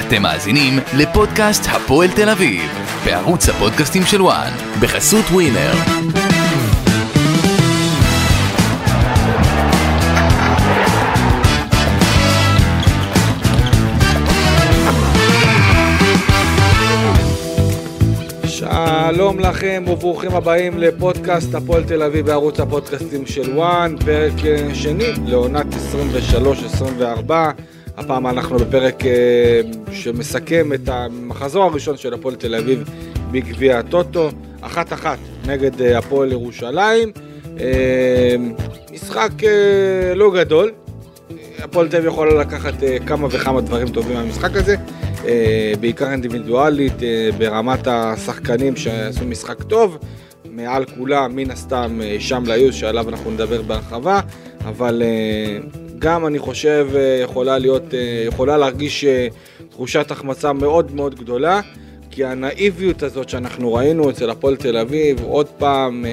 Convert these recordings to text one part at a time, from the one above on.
אתם מאזינים לפודקאסט הפועל תל אביב, בערוץ הפודקאסטים של וואן, בחסות ווינר. שלום לכם וברוכים הבאים לפודקאסט הפועל תל אביב בערוץ הפודקאסטים של וואן, פרק אה, שני לעונת 23-24. הפעם אנחנו בפרק אה, שמסכם את המחזור הראשון של הפועל תל אביב בגביע הטוטו, אחת אחת נגד אה, הפועל ירושלים. משחק לא גדול, הפועל תל אביב יכולה לקחת כמה וכמה דברים טובים מהמשחק הזה. אה, בעיקר אינדיבידואלית, אה, ברמת השחקנים שעשו משחק טוב, מעל כולם, מן הסתם, שם ליוז, שעליו אנחנו נדבר בהרחבה, אבל גם אני חושב יכולה להיות, יכולה להרגיש תחושת החמצה מאוד מאוד גדולה. כי הנאיביות הזאת שאנחנו ראינו אצל הפועל תל אביב, עוד פעם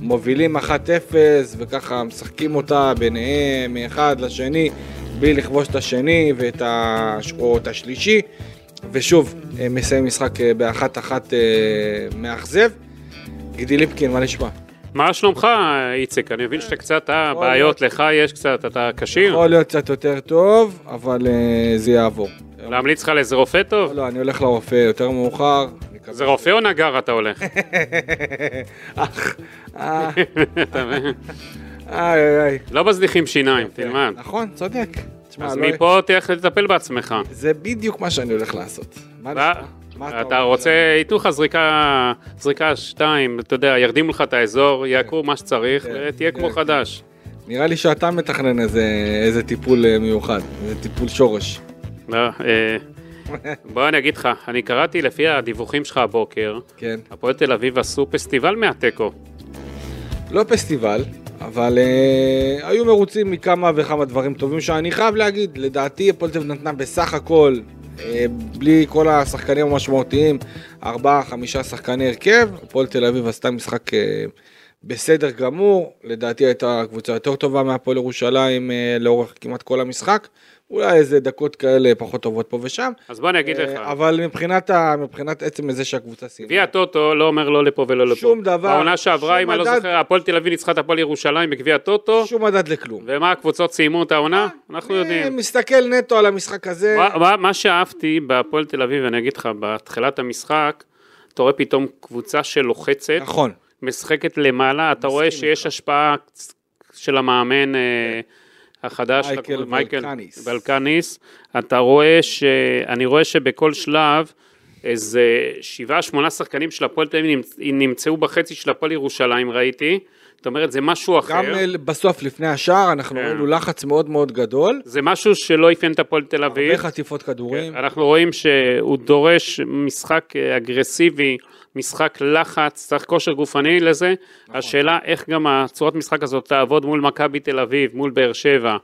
מובילים 1-0 וככה משחקים אותה ביניהם מאחד לשני בלי לכבוש את השני ואת ה... או את השלישי, ושוב, אה, מסיים משחק אה, באחת אחת אה, מאכזב. גידי ליפקין, מה נשמע? מה שלומך, איציק? אני מבין שאתה קצת, בעיות לך יש קצת, אתה כשיר? יכול להיות קצת יותר טוב, אבל זה יעבור. להמליץ לך לאיזה רופא טוב? לא, אני הולך לרופא יותר מאוחר. זה רופא או נגר אתה הולך? אך, איי איי. לא מזניחים שיניים, תלמד. נכון, צודק. אז לא- מפה תלך לטפל בעצמך. זה בדיוק מה שאני הולך לעשות. אתה רוצה, ייתנו לך זריקה, שתיים, אתה יודע, ירדימו לך את האזור, יעקרו מה שצריך, כן, ותהיה כמו כן. חדש. נראה לי שאתה מתכנן איזה טיפול אה, מיוחד, איזה טיפול שורש. לא, אה, בוא אני אגיד לך, אני קראתי לפי הדיווחים שלך הבוקר, כן. הפועל תל אביב עשו פסטיבל מהתיקו. לא פסטיבל, אבל uh, היו מרוצים מכמה וכמה דברים טובים שאני חייב להגיד, לדעתי הפועל תל אביב נתנה בסך הכל, בלי כל השחקנים המשמעותיים, ארבעה, חמישה שחקני הרכב, הפועל תל אביב עשתה משחק uh, בסדר גמור, לדעתי הייתה קבוצה יותר טובה מהפועל ירושלים uh, לאורך כמעט כל המשחק. אולי איזה דקות כאלה פחות טובות פה ושם. אז בוא אני אגיד לך. אה, אבל מבחינת, ה, מבחינת עצם זה שהקבוצה סיימה. גביע הטוטו לא אומר לא לפה ולא לפה. שום דבר. בעונה שעברה, אם אני לא זוכר, הפועל תל אביב ניצחה את הפועל ירושלים בגביע הטוטו. שום מדד לכלום. ומה הקבוצות סיימו את העונה? אנחנו יודעים. מסתכל נטו על המשחק הזה. מה, מה שאהבתי בהפועל תל אביב, אני אגיד לך, בתחילת המשחק, אתה רואה פתאום קבוצה שלוחצת. נכון. משחקת למעלה, אתה רואה שיש השפעה של המאמן. אה, החדש, מייקל ולקניס. ולקניס, אתה רואה ש... אני רואה שבכל שלב איזה שבעה, שמונה שחקנים של הפועל תל אביב נמצאו בחצי של הפועל ירושלים, ראיתי. זאת אומרת, זה משהו אחר. גם בסוף, לפני השער, אנחנו כן. ראינו לחץ מאוד מאוד גדול. זה משהו שלא אפיין את הפועל תל אביב. הרבה חטיפות כדורים. כן. אנחנו רואים שהוא דורש משחק אגרסיבי. משחק לחץ, צריך כושר גופני לזה. נכון. השאלה איך גם הצורת משחק הזאת תעבוד מול מכבי תל אביב, מול באר שבע,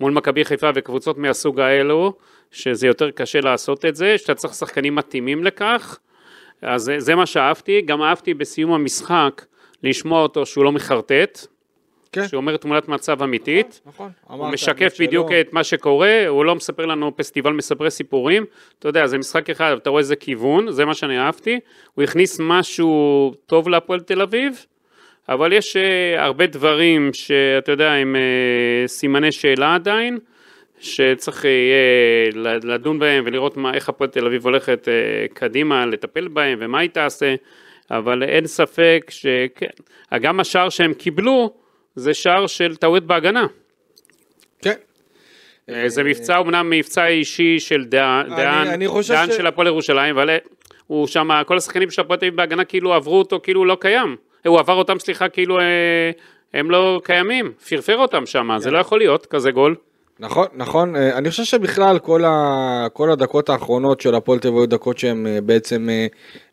מול מכבי חיפה וקבוצות מהסוג האלו, שזה יותר קשה לעשות את זה, שאתה צריך שחקנים מתאימים לכך. אז זה, זה מה שאהבתי, גם אהבתי בסיום המשחק לשמוע אותו שהוא לא מחרטט, כן. שהוא אומר תמונת מצב אמיתית, נכון, נכון. הוא משקף בדיוק שלא... את מה שקורה, הוא לא מספר לנו פסטיבל מספרי סיפורים, אתה יודע, זה משחק אחד, אתה רואה איזה כיוון, זה מה שאני אהבתי, הוא הכניס משהו טוב להפועל תל אביב, אבל יש uh, הרבה דברים שאתה יודע, הם uh, סימני שאלה עדיין, שצריך יהיה uh, לדון בהם ולראות מה, איך הפועל תל אביב הולכת קדימה, לטפל בהם ומה היא תעשה, אבל אין ספק שכן, גם השער שהם קיבלו, זה שער של טעות בהגנה. כן. אה, זה מבצע, אמנם מבצע אישי של דהן, דהן של הפועל ירושלים, אבל הוא שם, כל השחקנים של הפועל בהגנה כאילו עברו אותו כאילו הוא לא קיים. הוא עבר אותם, סליחה, כאילו אה, הם לא קיימים, פרפר אותם שם, זה לא יכול להיות כזה גול. נכון, נכון, אה, אני חושב שבכלל כל, ה, כל הדקות האחרונות של הפועל תל אביב היו דקות שהם בעצם,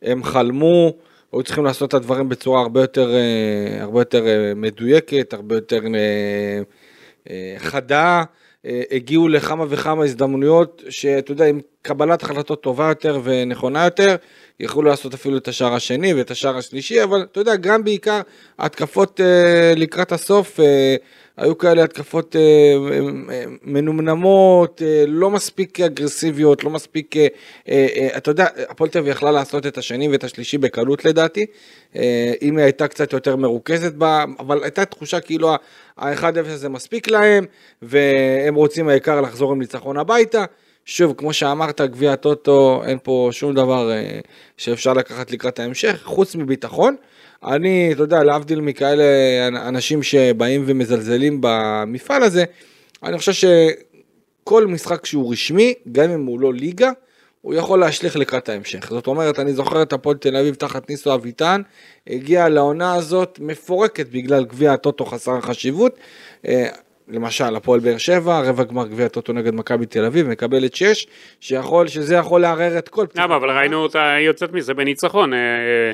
הם חלמו, היו צריכים לעשות את הדברים בצורה הרבה יותר, אה, הרבה יותר אה, מדויקת, הרבה יותר אה, חדה. הגיעו לכמה וכמה הזדמנויות שאתה יודע, אם קבלת החלטות טובה יותר ונכונה יותר, יכלו לעשות אפילו את השער השני ואת השער השלישי, אבל אתה יודע, גם בעיקר התקפות אה, לקראת הסוף, אה, היו כאלה התקפות אה, אה, מנומנמות, אה, לא מספיק אגרסיביות, לא מספיק, אה, אה, אתה יודע, הפועל תל אביב יכלה לעשות את השני ואת השלישי בקלות לדעתי, אה, אם היא הייתה קצת יותר מרוכזת בה, אבל הייתה תחושה כאילו ה-1-0 הזה מספיק להם, והם רוצים העיקר לחזור עם ניצחון הביתה. שוב, כמו שאמרת, גביע הטוטו, אין פה שום דבר אה, שאפשר לקחת לקראת ההמשך, חוץ מביטחון. אני, אתה יודע, להבדיל מכאלה אנשים שבאים ומזלזלים במפעל הזה, אני חושב שכל משחק שהוא רשמי, גם אם הוא לא ליגה, הוא יכול להשליך לקראת ההמשך. זאת אומרת, אני זוכר את הפועל תל אביב תחת ניסו אביטן, הגיע לעונה הזאת מפורקת בגלל גביע הטוטו חסר החשיבות. אה, למשל, הפועל באר שבע, רבע גמר גביע הטוטו נגד מכבי תל אביב, מקבלת 6, שיכול, שזה יכול לערער את כל... למה? אבל ראינו אותה, יוצאת מזה בניצחון, אה,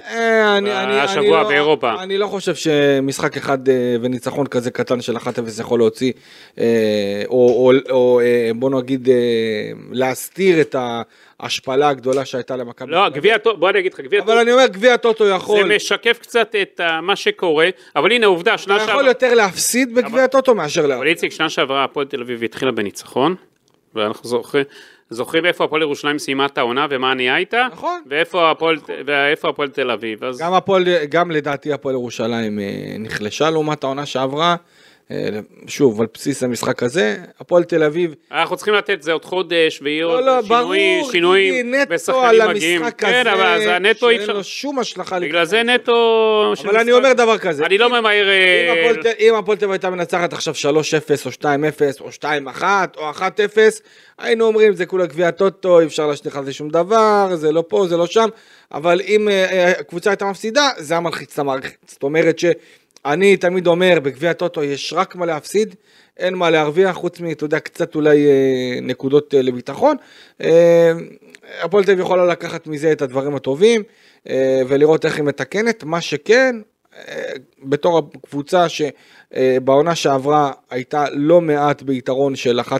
אה, השבוע לא- באירופה. אני לא חושב שמשחק אחד אה, וניצחון כזה קטן של 1-0 יכול להוציא, או בוא נגיד להסתיר את ה... ההשפלה הגדולה שהייתה למכבי. לא, גביע הטוטו, בוא אני אגיד לך, גביע הטוטו... אבל אני אומר, גביע הטוטו יכול... זה משקף קצת את מה שקורה, אבל הנה עובדה, שנה שעברה... אתה יכול יותר להפסיד בגביע הטוטו מאשר להפסיד. אבל איציק, שנה שעברה הפועל תל אביב התחילה בניצחון, ואנחנו זוכרים... זוכרים איפה הפועל ירושלים סיימה את העונה ומה נהיה איתה? נכון. ואיפה הפועל, ואיפה הפועל תל אביב. אז... גם, הפועל, גם לדעתי הפועל ירושלים אה, נחלשה לעומת העונה שעברה. אה, שוב, על בסיס המשחק הזה, הפועל תל אביב... אנחנו צריכים לתת זה עוד חודש, ויהיו עוד לא, שינוי, ברור, שינויים, ושחקנים מגיעים. כן, אבל זה הנטו אי אפשר... שאין לו שום השלכה. בגלל זה נטו... אבל אני אומר דבר כזה. אני לא ממהר... אה, אם הפועל תל אביב הייתה מנצחת עכשיו 3-0 או 2-0 או 2-1 או 1-0, היינו אומרים זה כולה גביע טוטו, אי אפשר להשליך על זה שום דבר, זה לא פה, זה לא שם, אבל אם אה, הקבוצה הייתה מפסידה, זה היה מלחיץ את המערכת. זאת אומרת ש... אני תמיד אומר, בגביע הטוטו יש רק מה להפסיד, אין מה להרוויח, חוץ מ, אתה יודע, קצת אולי אה, נקודות אה, לביטחון. אה, הפועל תל אביב יכולה לקחת מזה את הדברים הטובים, ולראות איך היא מתקנת. מה שכן, בתור הקבוצה שבעונה שעברה הייתה לא מעט ביתרון של 1-0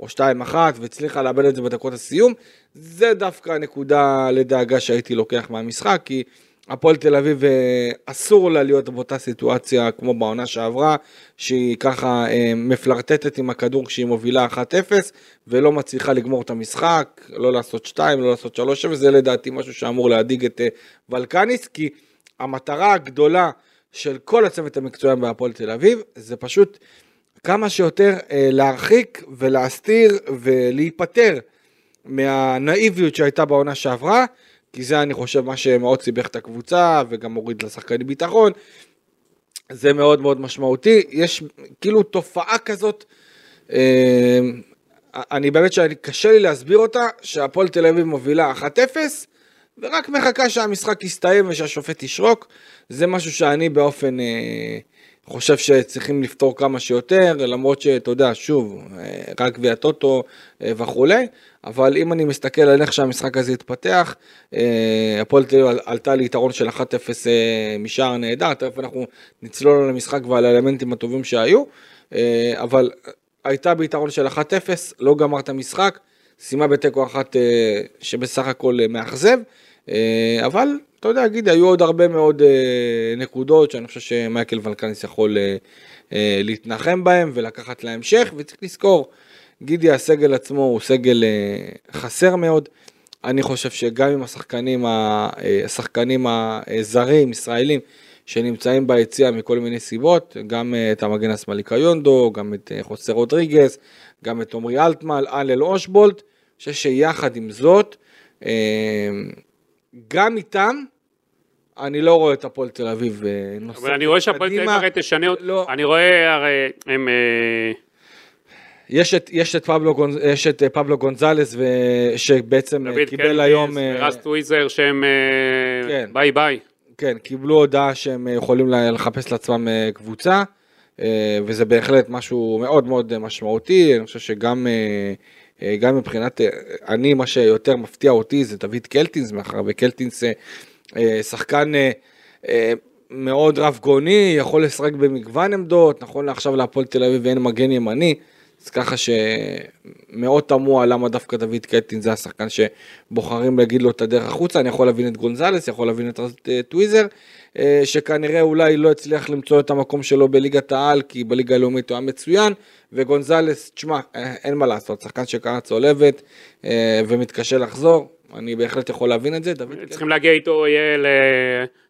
או 2-1 והצליחה לאבד את זה בדקות הסיום, זה דווקא הנקודה לדאגה שהייתי לוקח מהמשחק, כי הפועל תל אביב אה, אסור לה להיות באותה סיטואציה כמו בעונה שעברה, שהיא ככה אה, מפלרטטת עם הכדור כשהיא מובילה 1-0 ולא מצליחה לגמור את המשחק, לא לעשות 2, לא לעשות 3-0, זה לדעתי משהו שאמור להדאיג את אה, ולקניס, כי המטרה הגדולה של כל הצוות המקצועי בהפועל תל אביב זה פשוט כמה שיותר להרחיק ולהסתיר ולהיפטר מהנאיביות שהייתה בעונה שעברה. כי זה אני חושב מה שמאוד סיבך את הקבוצה וגם מוריד לשחקנים ביטחון. זה מאוד מאוד משמעותי, יש כאילו תופעה כזאת, אה, אני באמת שקשה לי להסביר אותה, שהפועל תל אביב מובילה 1-0 ורק מחכה שהמשחק יסתיים ושהשופט ישרוק, זה משהו שאני באופן אה, חושב שצריכים לפתור כמה שיותר, למרות שאתה יודע, שוב, אה, רק גביע טוטו אה, וכולי, אבל אם אני מסתכל על איך שהמשחק הזה התפתח, אה, הפועל תל אביב עלתה ליתרון של 1-0 משער נהדר, תכף אנחנו נצלול על המשחק ועל האלמנטים הטובים שהיו, אבל הייתה ביתרון של 1-0, לא גמר את המשחק, סיימה בתיקו אחת שבסך הכל מאכזב, אבל אתה יודע, גידי, היו עוד הרבה מאוד אה, נקודות שאני חושב שמייקל ולקניס יכול אה, אה, להתנחם בהם ולקחת להמשך, וצריך לזכור, גידי, הסגל עצמו הוא סגל אה, חסר מאוד. אני חושב שגם עם השחקנים, אה, השחקנים הזרים, ישראלים, שנמצאים ביציאה מכל מיני סיבות, גם אה, את המגן השמאלי קיונדו, גם את אה, חוסר רודריגס, גם את עמרי אלטמל, אלל אושבולט, אני חושב שיחד עם זאת, אה, גם איתם, אני לא רואה את הפועל תל אביב אה, נוספת אבל אני רואה שהפועל תל אביב הרי תשנה, לא. אני רואה הרי הם... אה, יש את, יש את, פבלו, יש את אה, פבלו גונזלס שבעצם קיבל קלטיס, היום... ורס טוויזר שהם כן, ביי ביי. כן, קיבלו הודעה שהם יכולים לחפש לעצמם קבוצה, וזה בהחלט משהו מאוד מאוד משמעותי, אני חושב שגם גם מבחינת, אני, מה שיותר מפתיע אותי זה דוד קלטינס, מאחר וקלטינס אה, שחקן אה, אה, מאוד רב גוני, יכול לשחק במגוון עמדות, נכון לעכשיו להפועל תל אביב ואין מגן ימני, אז ככה שמאוד תמוה למה דווקא דוד קלטינס זה השחקן שבוחרים להגיד לו את הדרך החוצה, אני יכול להבין את גונזלס, יכול להבין את אה, טוויזר, אה, שכנראה אולי לא הצליח למצוא את המקום שלו בליגת העל, כי בליגה הלאומית הוא היה מצוין, וגונזלס, תשמע, אה, אין מה לעשות, שחקן שקרה צולבת ומתקשה לחזור, אני בהחלט יכול להבין את זה. דוד. צריכים להגיע איתו, יהיה ל...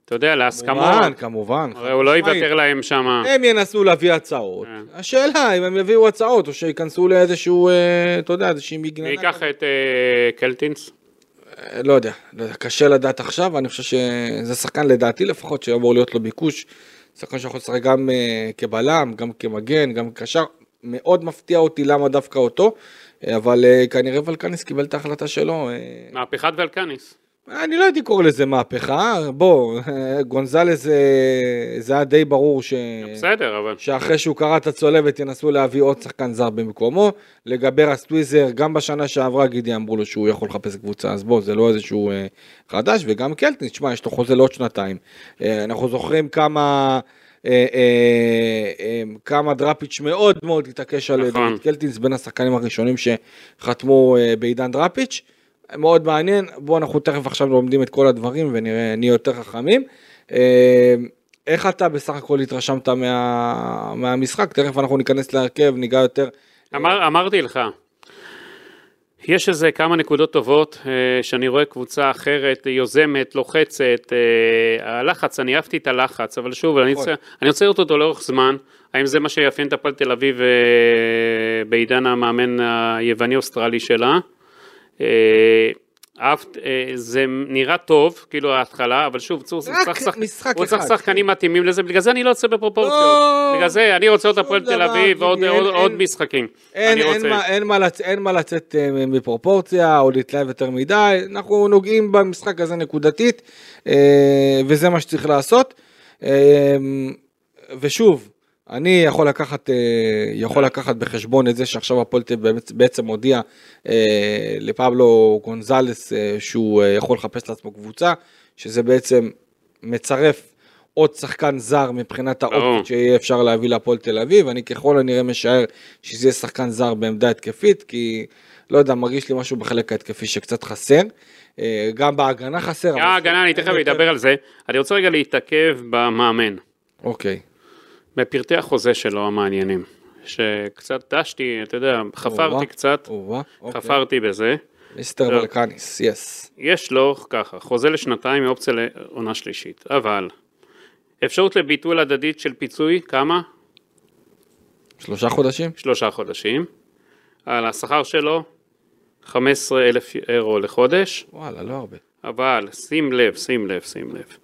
אתה יודע, להסכמות. כמובן, כמובן. הרי הוא לא. יוותר להם שם. הם ינסו להביא הצעות. כן. השאלה אם הם יביאו הצעות או שייכנסו לאיזשהו, אה, אתה יודע, איזושהי מגננה. מי ייקח את אה, קלטינס? אה, לא יודע, לא יודע, קשה לדעת עכשיו, אני חושב שזה שחקן לדעתי לפחות שאמור להיות לו ביקוש. שחקן שיכול לשחק גם אה, כבלם, גם כמגן, גם קשר. מאוד מפתיע אותי למה דווקא אותו, אבל אה, כנראה ולקניס קיבל את ההחלטה שלו. אה, מהפכת ולקניס. אני לא הייתי קורא לזה מהפכה, בוא, גונזלס זה, זה היה די ברור ש... בסדר, אבל... שאחרי שהוא קרא את הצולבת ינסו להביא עוד שחקן זר במקומו. לגבי רסטוויזר, גם בשנה שעברה גידי אמרו לו שהוא יכול לחפש קבוצה, אז בוא, זה לא איזשהו אה, חדש, וגם קלטינס, תשמע, יש לו חוזה לעוד שנתיים. אה, אנחנו זוכרים כמה... אה, אה, אה, כמה דראפיץ' מאוד מאוד התעקש על נכון. דוד קלטינס, בין השחקנים הראשונים שחתמו אה, בעידן דראפיץ'. מאוד מעניין, בואו אנחנו תכף עכשיו לומדים את כל הדברים ונראה, נהיה יותר חכמים. אה, איך אתה בסך הכל התרשמת מה, מהמשחק? תכף אנחנו ניכנס להרכב, ניגע יותר. אמר, אמרתי לך, יש איזה כמה נקודות טובות אה, שאני רואה קבוצה אחרת, יוזמת, לוחצת, אה, הלחץ, אני אהבתי את הלחץ, אבל שוב, אני רוצה, אני רוצה לראות אותו לאורך זמן, האם זה מה שיאפיין את הפועל תל אביב אה, בעידן המאמן היווני-אוסטרלי שלה. אה, אה, זה נראה טוב, כאילו ההתחלה, אבל שוב, הוא צריך שחק- משחק הוא צריך. שחקנים מתאימים לזה, בגלל זה אני לא יוצא בפרופורציות. לא, בגלל זה אני רוצה עוד הפועל תל אביב ועוד גידי, עוד- אין- עוד אין- משחקים. אין, אין, רוצה. מה, אין, מה לצ... אין מה לצאת אה, מפרופורציה או להתלהב יותר מדי, אנחנו נוגעים במשחק הזה נקודתית, וזה מה שצריך לעשות. ושוב, אני יכול לקחת, אה, יכול לקחת בחשבון את זה שעכשיו הפועל תל אביב בעצם- הודיע אה, לפבלו גונזלס אה, שהוא יכול לחפש לעצמו קבוצה, שזה בעצם מצרף עוד שחקן זר מבחינת. האופציות שיהיה אפשר להביא להפועל תל אביב, אני ככל הנראה משער שזה יהיה שחקן זר בעמדה התקפית, כי לא יודע, מרגיש לי משהו בחלק ההתקפי שקצת חסר, גם בהגנה חסר. ההגנה, אני תכף אדבר על זה. אני רוצה רגע להתעכב במאמן, אוקיי, בפרטי החוזה שלו המעניינים. שקצת דשתי, אתה יודע, חפרתי קצת, אוקיי. חפרתי בזה. מיסטר לא. ולקניס, יס. יש לו ככה, חוזה לשנתיים מאופציה לעונה שלישית, אבל אפשרות לביטול הדדית של פיצוי, כמה? שלושה חודשים? שלושה חודשים. על השכר שלו, 15 אלף אירו לחודש. וואלה, לא הרבה. אבל שים לב, שים לב, שים לב.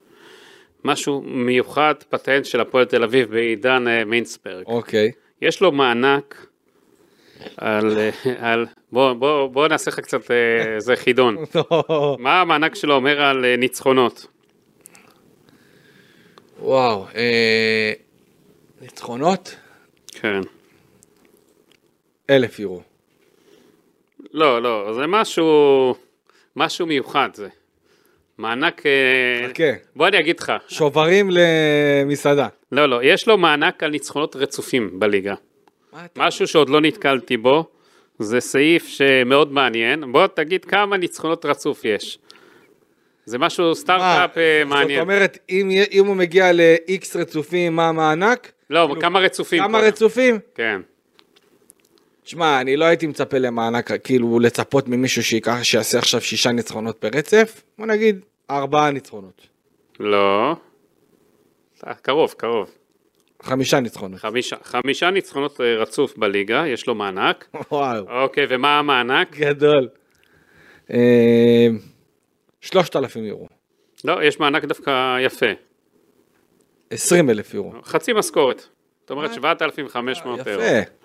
משהו מיוחד, פטנט של הפועל תל אביב בעידן אה, מיינסברג. אוקיי. יש לו מענק על, אה, על בוא, בוא, בוא נעשה לך קצת אה, איזה חידון. מה המענק שלו אומר על אה, ניצחונות? וואו, אה, ניצחונות? כן. אלף יורו. לא, לא, זה משהו, משהו מיוחד זה. מענק, אה, חכה. בוא אני אגיד לך, שוברים למסעדה. לא, לא, יש לו מענק על ניצחונות רצופים בליגה. משהו שעוד לא נתקלתי בו, זה סעיף שמאוד מעניין. בוא תגיד כמה ניצחונות רצוף יש. זה משהו סטארט-אפ אה, זאת מעניין. אומרת, אם אם הוא מגיע ל-X רצופים, מה המענק? לא, כאילו, כמה רצופים. כמה קודם. רצופים? כן. שמע, אני לא הייתי מצפה למענק, כאילו, לצפות ממישהו שייקח, שיעשה עכשיו שישה ניצחונות ברצף. בוא נגיד, ארבעה ניצחונות. לא. אה, קרוב, קרוב. חמישה ניצחונות. חמישה, חמישה ניצחונות אה, רצוף בליגה, יש לו מענק. וואו, אוקיי, ומה המענק? גדול. אה, שלושת אלפים יורו. לא, יש מענק דווקא יפה. עשרים אלף יורו. חצי משכורת. זאת אומרת אה, 7,500 אירו. יפה.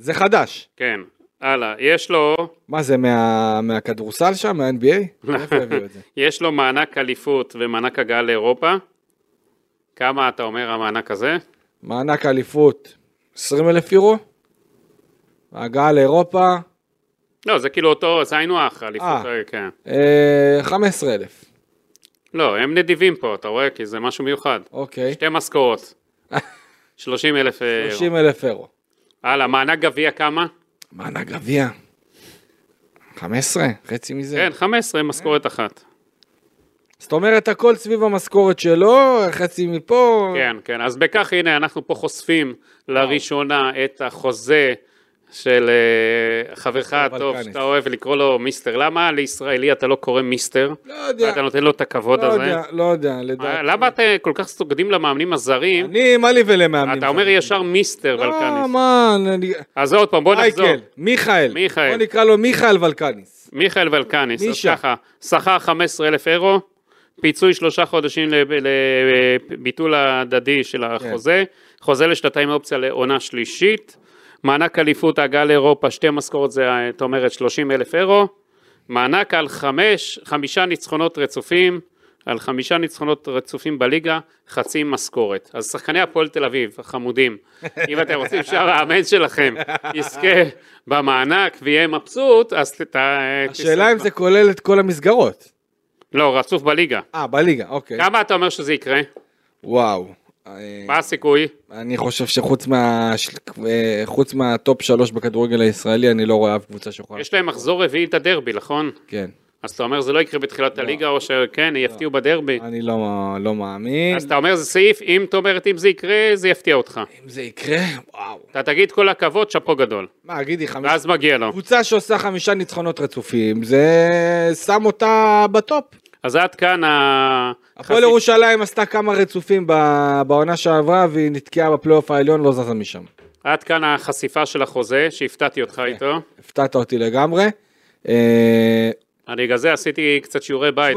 זה חדש. כן. הלאה, יש לו, מה זה, מה- מהכדורסל שם? מה-NBA? זה? יש לו מענק אליפות ומענק הגעה לאירופה. כמה אתה אומר המענק הזה? מענק אליפות 20 אלף יורו, הגעה לאירופה לא, זה כאילו אותו, זה היינו הך, אליפות, אה. אה, כן. אה, 15 אלף, לא, הם נדיבים פה, אתה רואה? כי זה משהו מיוחד. אוקיי, שתי משכורות. 30 אלף אירו. 30 אלף אירו. הלאה, מענק גביע כמה? מענק גביע. 15? חצי מזה? כן, 15, משכורת אחת. זאת אומרת, הכל סביב המשכורת שלו, חצי מפה. כן, כן, אז בכך הנה אנחנו פה חושפים לראשונה את החוזה של אה, חברך הטוב. שאתה אוהב לקרוא לו מיסטר. למה לישראלי אתה לא קורא מיסטר? לא יודע. ואתה נותן לו את הכבוד לא הזה? יודע, לא יודע, אה, לדעתי. למה אתה כל כך סוגדים למאמנים הזרים? אני, מה לי ולמאמנים? אתה אומר? ישר מיסטר לא, ולקניס. מה, אני... אז עוד פעם, בוא נחזור. מייקל, מיכאל. מיכאל. בוא נקרא לו מיכאל ולקניס. מיכאל ולקניס, אז. ככה, שכר 15,000 אירו, פיצוי שלושה חודשים לב- לביטול הדדי של החוזה, חוזה לשנתיים אופציה לעונה שלישית, מענק אליפות ההגעה לאירופה, שתי משכורות זה, את אומרת, 30 אלף אירו, מענק על חמש, חמישה ניצחונות רצופים, על חמישה ניצחונות רצופים בליגה, חצי משכורת. אז שחקני הפועל תל אביב, החמודים, אם אתם רוצים שהמאמן שלכם יזכה במענק ויהיה מבסוט, אז. ת- השאלה אם זה כולל את כל המסגרות. לא, רצוף בליגה. אה, בליגה, אוקיי. כמה אתה אומר שזה יקרה? וואו. אה, מה הסיכוי? אני חושב שחוץ מה... אה, חוץ מהטופ שלוש בכדורגל הישראלי, אני לא רואה אף קבוצה שיכולה. יש להם מחזור רביעי את הדרבי, נכון? כן. אז אתה אומר זה לא יקרה בתחילת הליגה, או שכן, יפתיעו בדרבי? אני לא לא מאמין. אז אתה אומר זה סעיף, אם אתה אומרת אם זה יקרה, זה יפתיע אותך. אם זה יקרה, וואו. אתה תגיד כל הכבוד, שאפו גדול. מה, גידי, חמישה... ואז מגיע לו. קבוצה שעושה חמישה ניצחונות רצופים, זה שם אותה בטופ. אז עד כאן ה... הפועל ירושלים עשתה כמה רצופים בעונה שעברה והיא נתקעה בפלייאוף העליון, לא זזה משם. עד כאן החשיפה של החוזה, שהפתעתי אותך איתו. הפתעת אותי לגמרי. אה, אני בגלל זה עשיתי קצת שיעורי בית.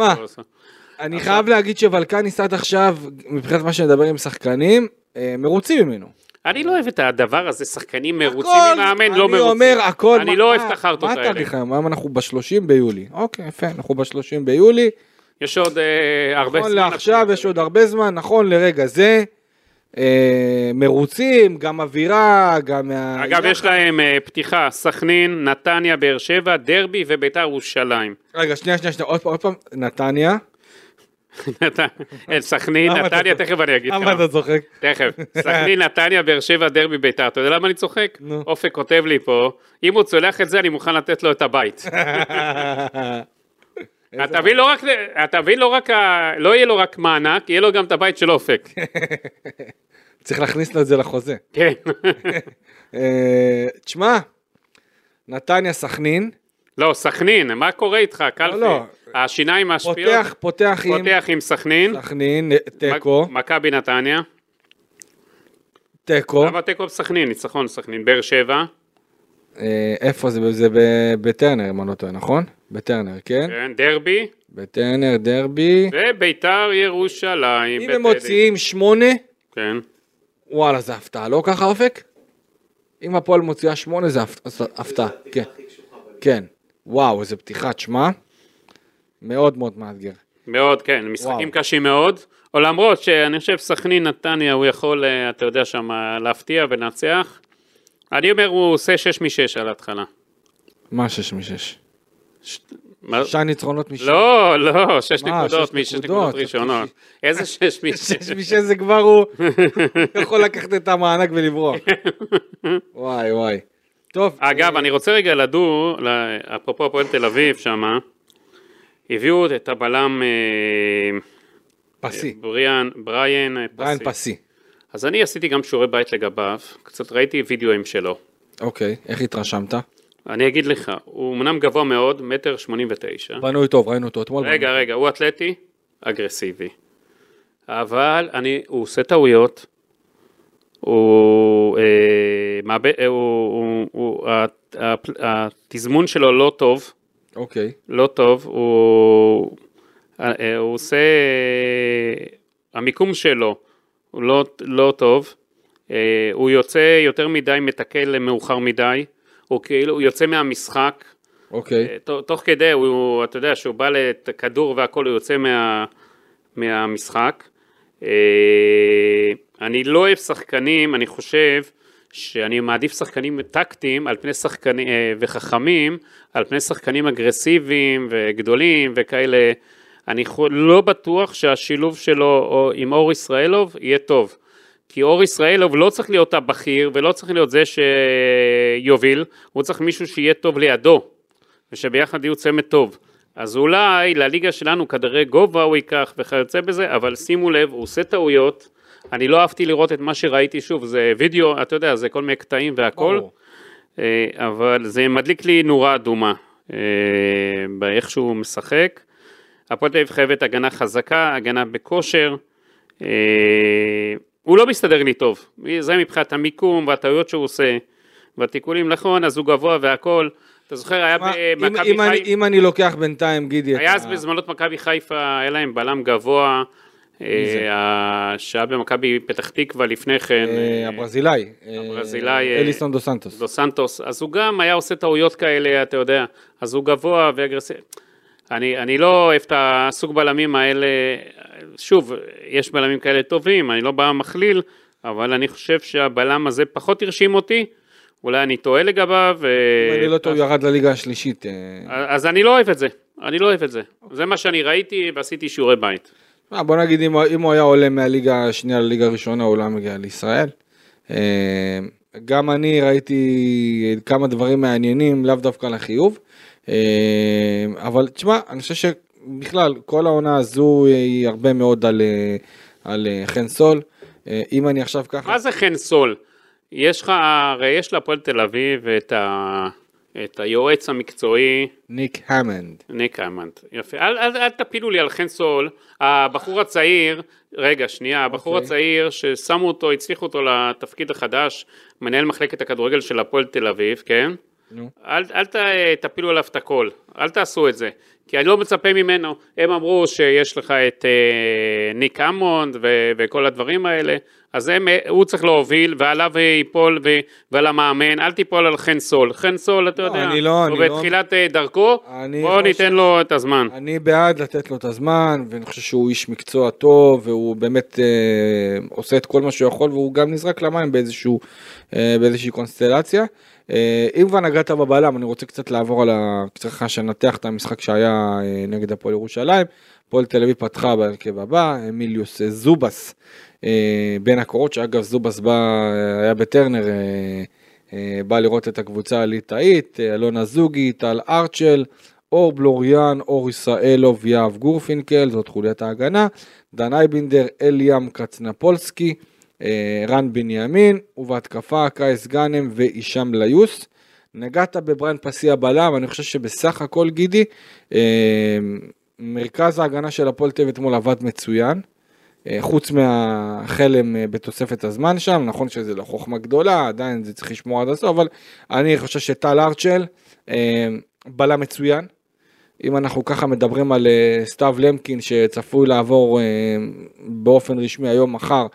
אני חייב להגיד שוולקניס עד עכשיו, מבחינת מה שנדבר עם שחקנים, אה, מרוצים ממנו. אני לא אוהב את הדבר הזה, שחקנים מרוצים ממאמן, לא אני מרוצים. אומר הכל. אני מה- לא אוהב מה- את החרטות מה האלה. התאריך היום? היום אנחנו ב-30 ביולי. אוקיי, יפה, אנחנו ב-30 ביולי. יש עוד אה, הרבה נכון זמן. לעכשיו יש עוד הרבה זמן, נכון לרגע זה. אה, מרוצים, גם אווירה, גם. אגב, יש להם אה, פתיחה, סכנין, נתניה, באר שבע, דרבי וביתר ירושלים. רגע, שנייה, שנייה, שנייה, עוד פעם, עוד פעם, נתניה. נת- סכנין, למה נתניה? תכף אני אגיד למה כמה. אתה צוחק? תכף. סכנין, נתניה, באר שבע, דרבי, ביתר. אתה יודע למה אני צוחק? אופק כותב לי פה, אם הוא צולח את זה, אני מוכן לתת לו את הבית. אתה מבין לא רק, אתה מבין לא רק, ה- לא יהיה לו רק מענק, יהיה לו גם את הבית של אופק. צריך להכניס לו את זה לחוזה. כן. אה, תשמע, נתניה סכנין, לא, סכנין, מה קורה איתך, קלפי? לא. השיניים משפיעות? פותח, פותח עם פותח עם סכנין. סכנין, תיקו, מק- מכבי נתניה. תיקו, למה תיקו בסכנין? ניצחון סכנין. באר שבע. אה, איפה זה? זה בטרנר, אם אני לא טועה, נכון? בטרנר, כן? כן, דרבי. בטרנר, דרבי. וביתר ירושלים. אם בטדי. הם מוציאים שמונה, כן. וואלה, זה הפתעה, לא ככה אופק? אם הפועל מוציאה שמונה זה הפתעה, כן. כן, וואו, איזה פתיחת שמע. מאוד מאוד מאתגר. מאוד, כן, משחקים וואו. קשים מאוד. או למרות שאני חושב סכנין נתניה הוא יכול, אה, אתה יודע שם, אה, להפתיע ולנצח. אני אומר הוא עושה 6 מ-6 על ההתחלה. מה 6 מ-6? שש ניצחונות משש. לא, לא, שש נקודות, משש נקודות ראשונות. איזה שש משש? שש משש זה כבר הוא יכול לקחת את המענק ולברוח. וואי וואי. טוב. אגב, אה, אני רוצה רגע לדור, אפרופו הפועל תל אביב שמה, הביאו את הבלם... אה, פסי. בריאן, בריאן אה, פסי. בריאן פסי. אז אני עשיתי גם שיעורי בית לגביו, קצת ראיתי וידאוים שלו. אוקיי, איך התרשמת? אני אגיד לך, הוא אמנם גבוה מאוד, מטר שמונים ותשע. בנוי טוב, ראינו אותו אתמול. רגע, רגע, הוא אתלטי, אגרסיבי. אבל אני, הוא עושה טעויות, הוא, אה, מאבד, אה, הוא, הוא, הוא, הת- התזמון שלו לא טוב, אוקיי. לא טוב, הוא, אה, אה, הוא עושה, המיקום שלו הוא לא, לא טוב, אה, הוא יוצא יותר מדי, מתקל מאוחר מדי, הוא כאילו, הוא יוצא מהמשחק, אוקיי. ת- תוך כדי, הוא, אתה יודע, שהוא בא לכדור והכל, הוא יוצא מה, מהמשחק. אה, אני לא אוהב שחקנים, אני חושב שאני מעדיף שחקנים טקטיים על פני שחקנים אה, וחכמים, על פני שחקנים אגרסיביים וגדולים וכאלה. אני לא בטוח שהשילוב שלו או עם אור ישראלוב יהיה טוב. כי אור ישראלוב לא צריך להיות הבכיר ולא צריך להיות זה שיוביל, הוא צריך מישהו שיהיה טוב לידו, ושביחד יהיו צמד טוב. אז אולי לליגה שלנו כדורי גובה הוא ייקח וכיוצא בזה, אבל שימו לב, הוא עושה טעויות. אני לא אהבתי לראות את מה שראיתי, שוב, זה וידאו, אתה יודע, זה כל מיני קטעים והכל. אה, אבל זה מדליק לי נורה אדומה אה, באיך שהוא משחק. הפועל תל אביב חייבת הגנה חזקה, הגנה בכושר. אה, הוא לא מסתדר לי טוב, זה מבחינת המיקום והטעויות שהוא עושה, והתיקולים נכון, אז הוא גבוה והכל. אתה זוכר, היה אם, במכבי אם, חיפה, אם אני לוקח בינתיים, גידי, היה אז בזמנות מכבי חיפה, היה להם בלם גבוה? אה, שהיה במכבי פתח תקווה לפני כן, אה, אה, הברזילאי, אה, הברזילאי, אה, אליסון דו סנטוס. דו סנטוס, אז הוא גם היה עושה טעויות כאלה, אתה יודע, אז הוא גבוה ואגרסיבי. אני, אני לא אוהב את הסוג בלמים האלה, שוב, יש בלמים כאלה טובים, אני לא בא מכליל, אבל אני חושב שהבלם הזה פחות הרשים אותי, אולי אני טועה לגביו. אם אני לא טועה, הוא ירד לליגה השלישית. אה, אז אני לא אוהב את זה, אני לא אוהב את זה. זה מה שאני ראיתי ועשיתי שיעורי בית. אה, בוא נגיד, אם, הוא- היה עולה מהליגה השנייה לליגה הראשונה, הוא לא מגיע לישראל. אה, גם אני ראיתי כמה דברים מעניינים, לאו דווקא לחיוב. אה, אבל תשמע, אני חושב שבכלל, כל העונה הזו היא הרבה מאוד על, אה, על אה, חן סול. אה, אם אני עכשיו ככה... מה זה חן סול? יש לך, הרי יש להפועל תל אביב את, ה, את היועץ המקצועי, ניק המנד. ניק איימנט, יפה. אל, אל, אל תפילו לי על חן סול, הבחור הצעיר, רגע, שנייה, הבחור אוקיי. הצעיר ששמו אותו, הצליחו אותו לתפקיד החדש, מנהל מחלקת הכדורגל של הפועל תל אביב, כן? נו. אל, אל ת, תפילו עליו את הכל, אל תעשו את זה, כי אני לא מצפה ממנו, הם אמרו שיש לך את אה, ניק אמונד ו, וכל הדברים האלה, אז הם, אה, הוא צריך להוביל ועליו ייפול ו, ועל המאמן, אל תיפול על חן סול, חן סול אתה לא, יודע, אני לא, הוא אני לא. בתחילת אה, דרכו, בואו חושב- ניתן לו את הזמן. אני בעד לתת לו את הזמן, ואני חושב שהוא איש מקצוע טוב, והוא באמת אה, עושה את כל מה שהוא יכול, והוא גם נזרק למים באיזשהו, אה, באיזושהי קונסטלציה. אה, אם כבר נגעת בבלם, אני רוצה קצת לעבור על ה... קצת שנתח את המשחק שהיה אה, נגד הפועל ירושלים. הפועל תל אביב פתחה בהרכב הבא, אמיליוס זובס אה, בין הקורות, שאגב זובס בא, אה, היה בטרנר, בא לראות את הקבוצה הליטאית, אלונה זוגי, טל ארצ'ל, אור בלוריאן, אור ישראלוב, יהב גורפינקל, זאת חוליית ההגנה, דן אייבינדר, אליאם קצנפולסקי, רן בנימין, ובהתקפה קייס גאנם והישאם ליוס. נגעת בבריין פסי הבלם, אני חושב שבסך הכל גידי, אה, מרכז ההגנה של הפועל תל אביב אתמול עבד מצוין. אה, חוץ מהחלם אה, בתוספת הזמן שם, נכון שזה לא חוכמה גדולה, עדיין זה צריך לשמור עד הסוף, אבל אני חושב שטל ארצ'ל בלם מצוין. אם אנחנו ככה מדברים על סתיו למקין שצפוי לעבור באופן רשמי היום מחר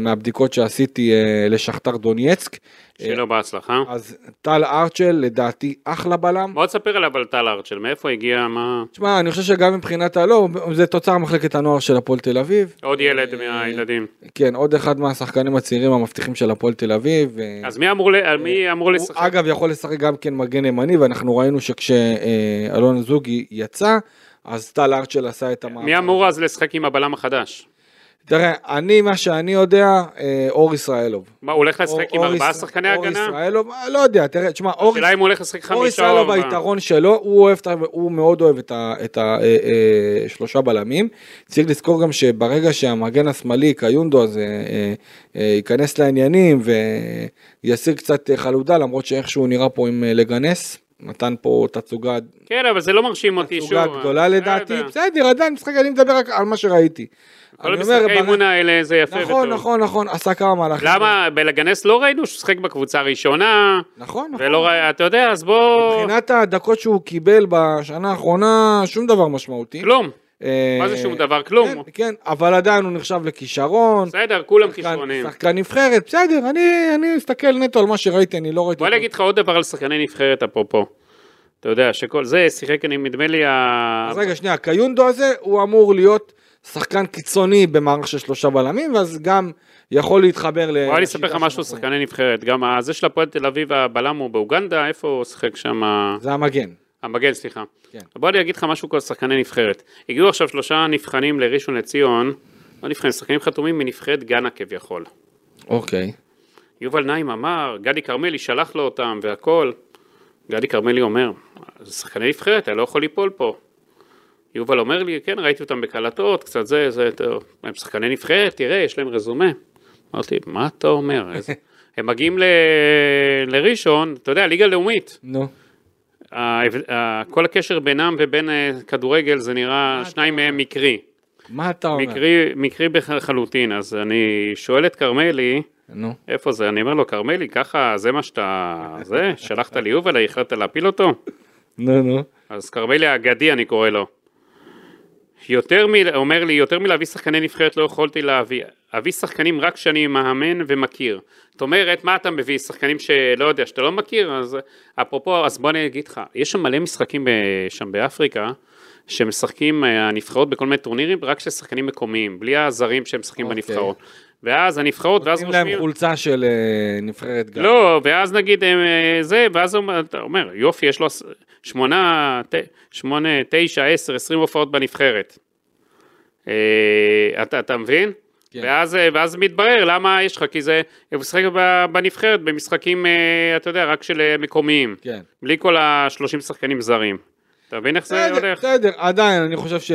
מהבדיקות שעשיתי אה, לשכתר דונייצק, שיהיה לו בהצלחה. אז טל ארצ'ל לדעתי אחלה בלם. בוא תספר עליו על טל ארצ'ל, מאיפה הגיע, מה... תשמע, אני חושב שגם מבחינת הלא, זה תוצר מחלקת הנוער של הפועל תל אביב. עוד ילד אה, מהילדים. כן, עוד אחד מהשחקנים הצעירים המבטיחים של הפועל תל אביב. אה, אז מי אמור ל- מי אמור הוא, לשחק? אגב, יכול לשחק גם כן מגן ימני, ואנחנו ראינו שכשאלון זוגי יצא, אז טל ארצ'ל עשה את המעבר. מי אמור אז לשחק עם הבלם החדש? תראה, אני, מה שאני יודע, אה, אור ישראלוב. מה, הוא הולך לשחק עם אור ארבעה שחקני אור הגנה? ישראלוב, אה, לא יודע, תראה, תשמע, אור השאלה אם הוא הולך לשחק אור חמישה או ישראלוב ארבעה. היתרון שלו, הוא אוהב, הוא מאוד אוהב את השלושה בלמים. צריך לזכור גם שברגע שהמגן השמאלי, קיונדו, הזה אה, אה, ייכנס לעניינים ויסיר קצת אה, חלודה, למרות שאיכשהו נראה פה עם אה, לגנס, נתן פה תצוגה כן, אבל זה לא מרשים אותי שוב. תצוגה גדולה לדעתי, בסדר. בסדר, עדיין משחק, אני מדבר רק על מה שראיתי. כל המשחקי האימון האלה זה יפה נכון, וטוב. נכון, נכון, עשה כמה מהלכים. למה בלגנס לא ראינו שהוא שיחק בקבוצה הראשונה, נכון, נכון. ולא ראי, אתה יודע, אז בוא... מבחינת הדקות שהוא קיבל בשנה האחרונה, שום דבר משמעותי. כלום. אה, מה זה שום דבר? כלום. כן, כן, אבל עדיין הוא נחשב לכישרון. בסדר, כולם כישרונים. שחקן נבחרת, בסדר, אני אני מסתכל נטו על מה שראיתי, אני לא ראיתי... בוא אני אגיד לך עוד דבר על שחקני נבחרת אפרופו. אתה יודע שכל זה שיחק, אני נדמה לי, אז רגע, שנייה, קיונדו הזה, הוא אמור להיות שחקן קיצוני במערך של שלושה בלמים, ואז גם יכול להתחבר ל... בוא אני אספר לך משהו שחקני נבחרת. גם זה של הפועל תל אביב, הבלם הוא באוגנדה, איפה הוא שיחק שם? זה המגן. המגן, סליחה. כן. בוא אני אגיד לך משהו על שחקני נבחרת. הגיעו עכשיו שלושה נבחנים לראשון לציון, לא נבחנים, שחקנים חתומים מנבחרת גאנה כביכול. אוקיי. יובל נעים אמר, גדי כרמלי שלח לו אותם והכל. גדי כרמלי אומר, זה שחקני נבחרת, אתה לא יכול ליפול פה. יובל אומר לי, כן, ראיתי אותם בקלטות, קצת זה, זה, טוב. הם שחקני נבחרת, תראה, יש להם רזומה. אמרתי, מה אתה אומר? הם מגיעים ל... לראשון, אתה יודע, ליגה לאומית. נו. כל הקשר בינם ובין אה, כדורגל זה נראה, שניים מהם מקרי. מה אתה אומר? מקרי, מקרי לחלוטין, אז אני שואל את כרמלי, נו. איפה זה? אני אומר לו, כרמלי, ככה, זה מה שאתה... זה? שלחת לי יובל, החלטת להפיל אותו? נו, נו. אז כרמלי האגדי, אני קורא לו. יותר מ... אומר לי, יותר מלהביא שחקני נבחרת לא יכולתי להביא. אביא שחקנים רק שאני מאמן ומכיר. זאת אומרת, מה אתה מביא? שחקנים שלא יודע, שאתה לא מכיר? אז אפרופו, אז בוא אני אגיד לך, יש שם מלא משחקים ב... שם באפריקה, שמשחקים אה, הנבחרות בכל מיני טורנירים, רק של שחקנים מקומיים, בלי הזרים שהם משחקים אוקיי. בנבחרות. ואז הנבחרות, ואז נותנים להם רושמים... חולצה של אה, נבחרת גל. לא, ואז נגיד הם, אה, זה, ואז אתה אומר, יופי, יש לו שמונה, ת- שמונה, תשע, עשר, עשרים הופעות בנבחרת. אה, אתה, אתה מבין? כן. ואז, ואז מתברר למה יש לך, כי זה, הוא משחק בנבחרת במשחקים, אתה יודע, רק של מקומיים. כן. בלי כל השלושים שחקנים זרים. אתה מבין איך זה הולך? בסדר, עדיין, אני חושב ש...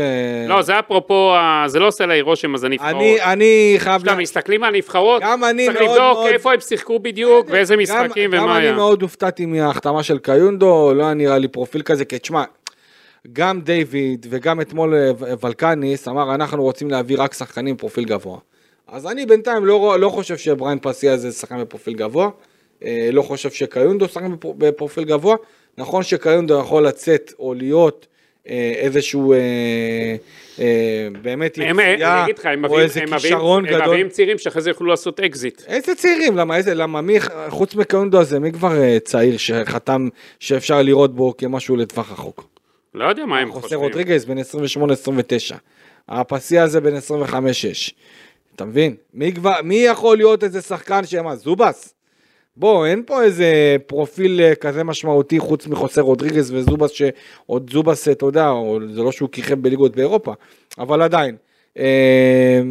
לא, זה אפרופו, זה לא עושה לי רושם, אז הנבחרות. אני, אני חייב... כשאתה מסתכלים על נבחרות, גם אני צריך לבדוק איפה הם שיחקו בדיוק, ואיזה גם- משחקים גם ומה אני היה. מאוד הופתעתי מההחתמה של קיונדו, לא היה נראה לי פרופיל כזה, כי תשמע, גם דיוויד וגם אתמול אה, ולקניס אמר, אנחנו רוצים להביא רק שחקנים פרופיל גבוה. אז אני בינתיים לא, לא חושב שבריין פסיה זה שחקן בפרופיל גבוה, אה, לא חושב שקיונדו שחקן בפר- בפרופיל גבוה, נכון שקיונדו יכול לצאת או להיות אה, איזשהו אה, אה, באמת הם, יציאה, הם או איזה הם כישרון הם גדול. מביאים צעירים שאחרי זה יוכלו לעשות אקזיט. איזה צעירים? למה, איזה, למה מי, חוץ מקאונדו הזה, מי כבר אה, צעיר שחתם, שאפשר לראות בו כמשהו לטווח רחוק? לא יודע מה הם חושבים. רודריגז בן 28-29. הפסיה הזה בן 25-6. אתה מבין? מי, כבר, מי יכול להיות איזה שחקן שמה, זובס? בוא, אין פה איזה פרופיל אה, כזה משמעותי חוץ מחוסה רודריגז וזובס, שעוד זובס, אתה יודע, או- זה לא שהוא כיכב בליגות באירופה, אבל עדיין. אה,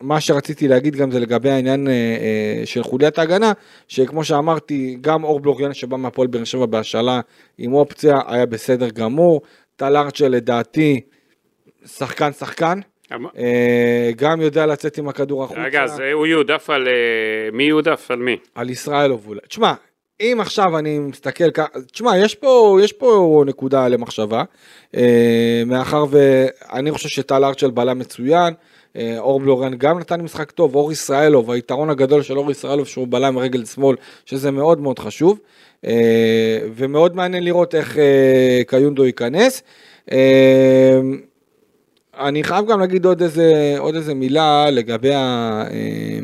מה שרציתי להגיד גם זה לגבי העניין אה, אה, של חוליית ההגנה, שכמו שאמרתי, גם אור בלוריאן שבא מהפועל באר שבע בהשאלה עם אופציה, היה בסדר גמור. טל ארצ'ל לדעתי, שחקן שחקן, אמ- אה, גם יודע לצאת עם הכדור החוצה. רגע, אז הוא יועדף על... אה, מי יועדף על מי? על ישראל אובולה. תשמע, אם עכשיו אני מסתכל ככה, תשמע, יש פה, יש פה נקודה למחשבה, אה, מאחר ואני חושב שטל ארצ'ל בלם מצוין, אה, אור בלורן גם נתן משחק טוב, אור ישראלוב, היתרון הגדול של אור ישראלוב שהוא בלם רגל שמאל, שזה מאוד מאוד חשוב, אה, ומאוד מעניין לראות איך אה, קיונדו ייכנס. אני חייב גם להגיד עוד איזה, עוד איזה מילה לגבי, ה, אה,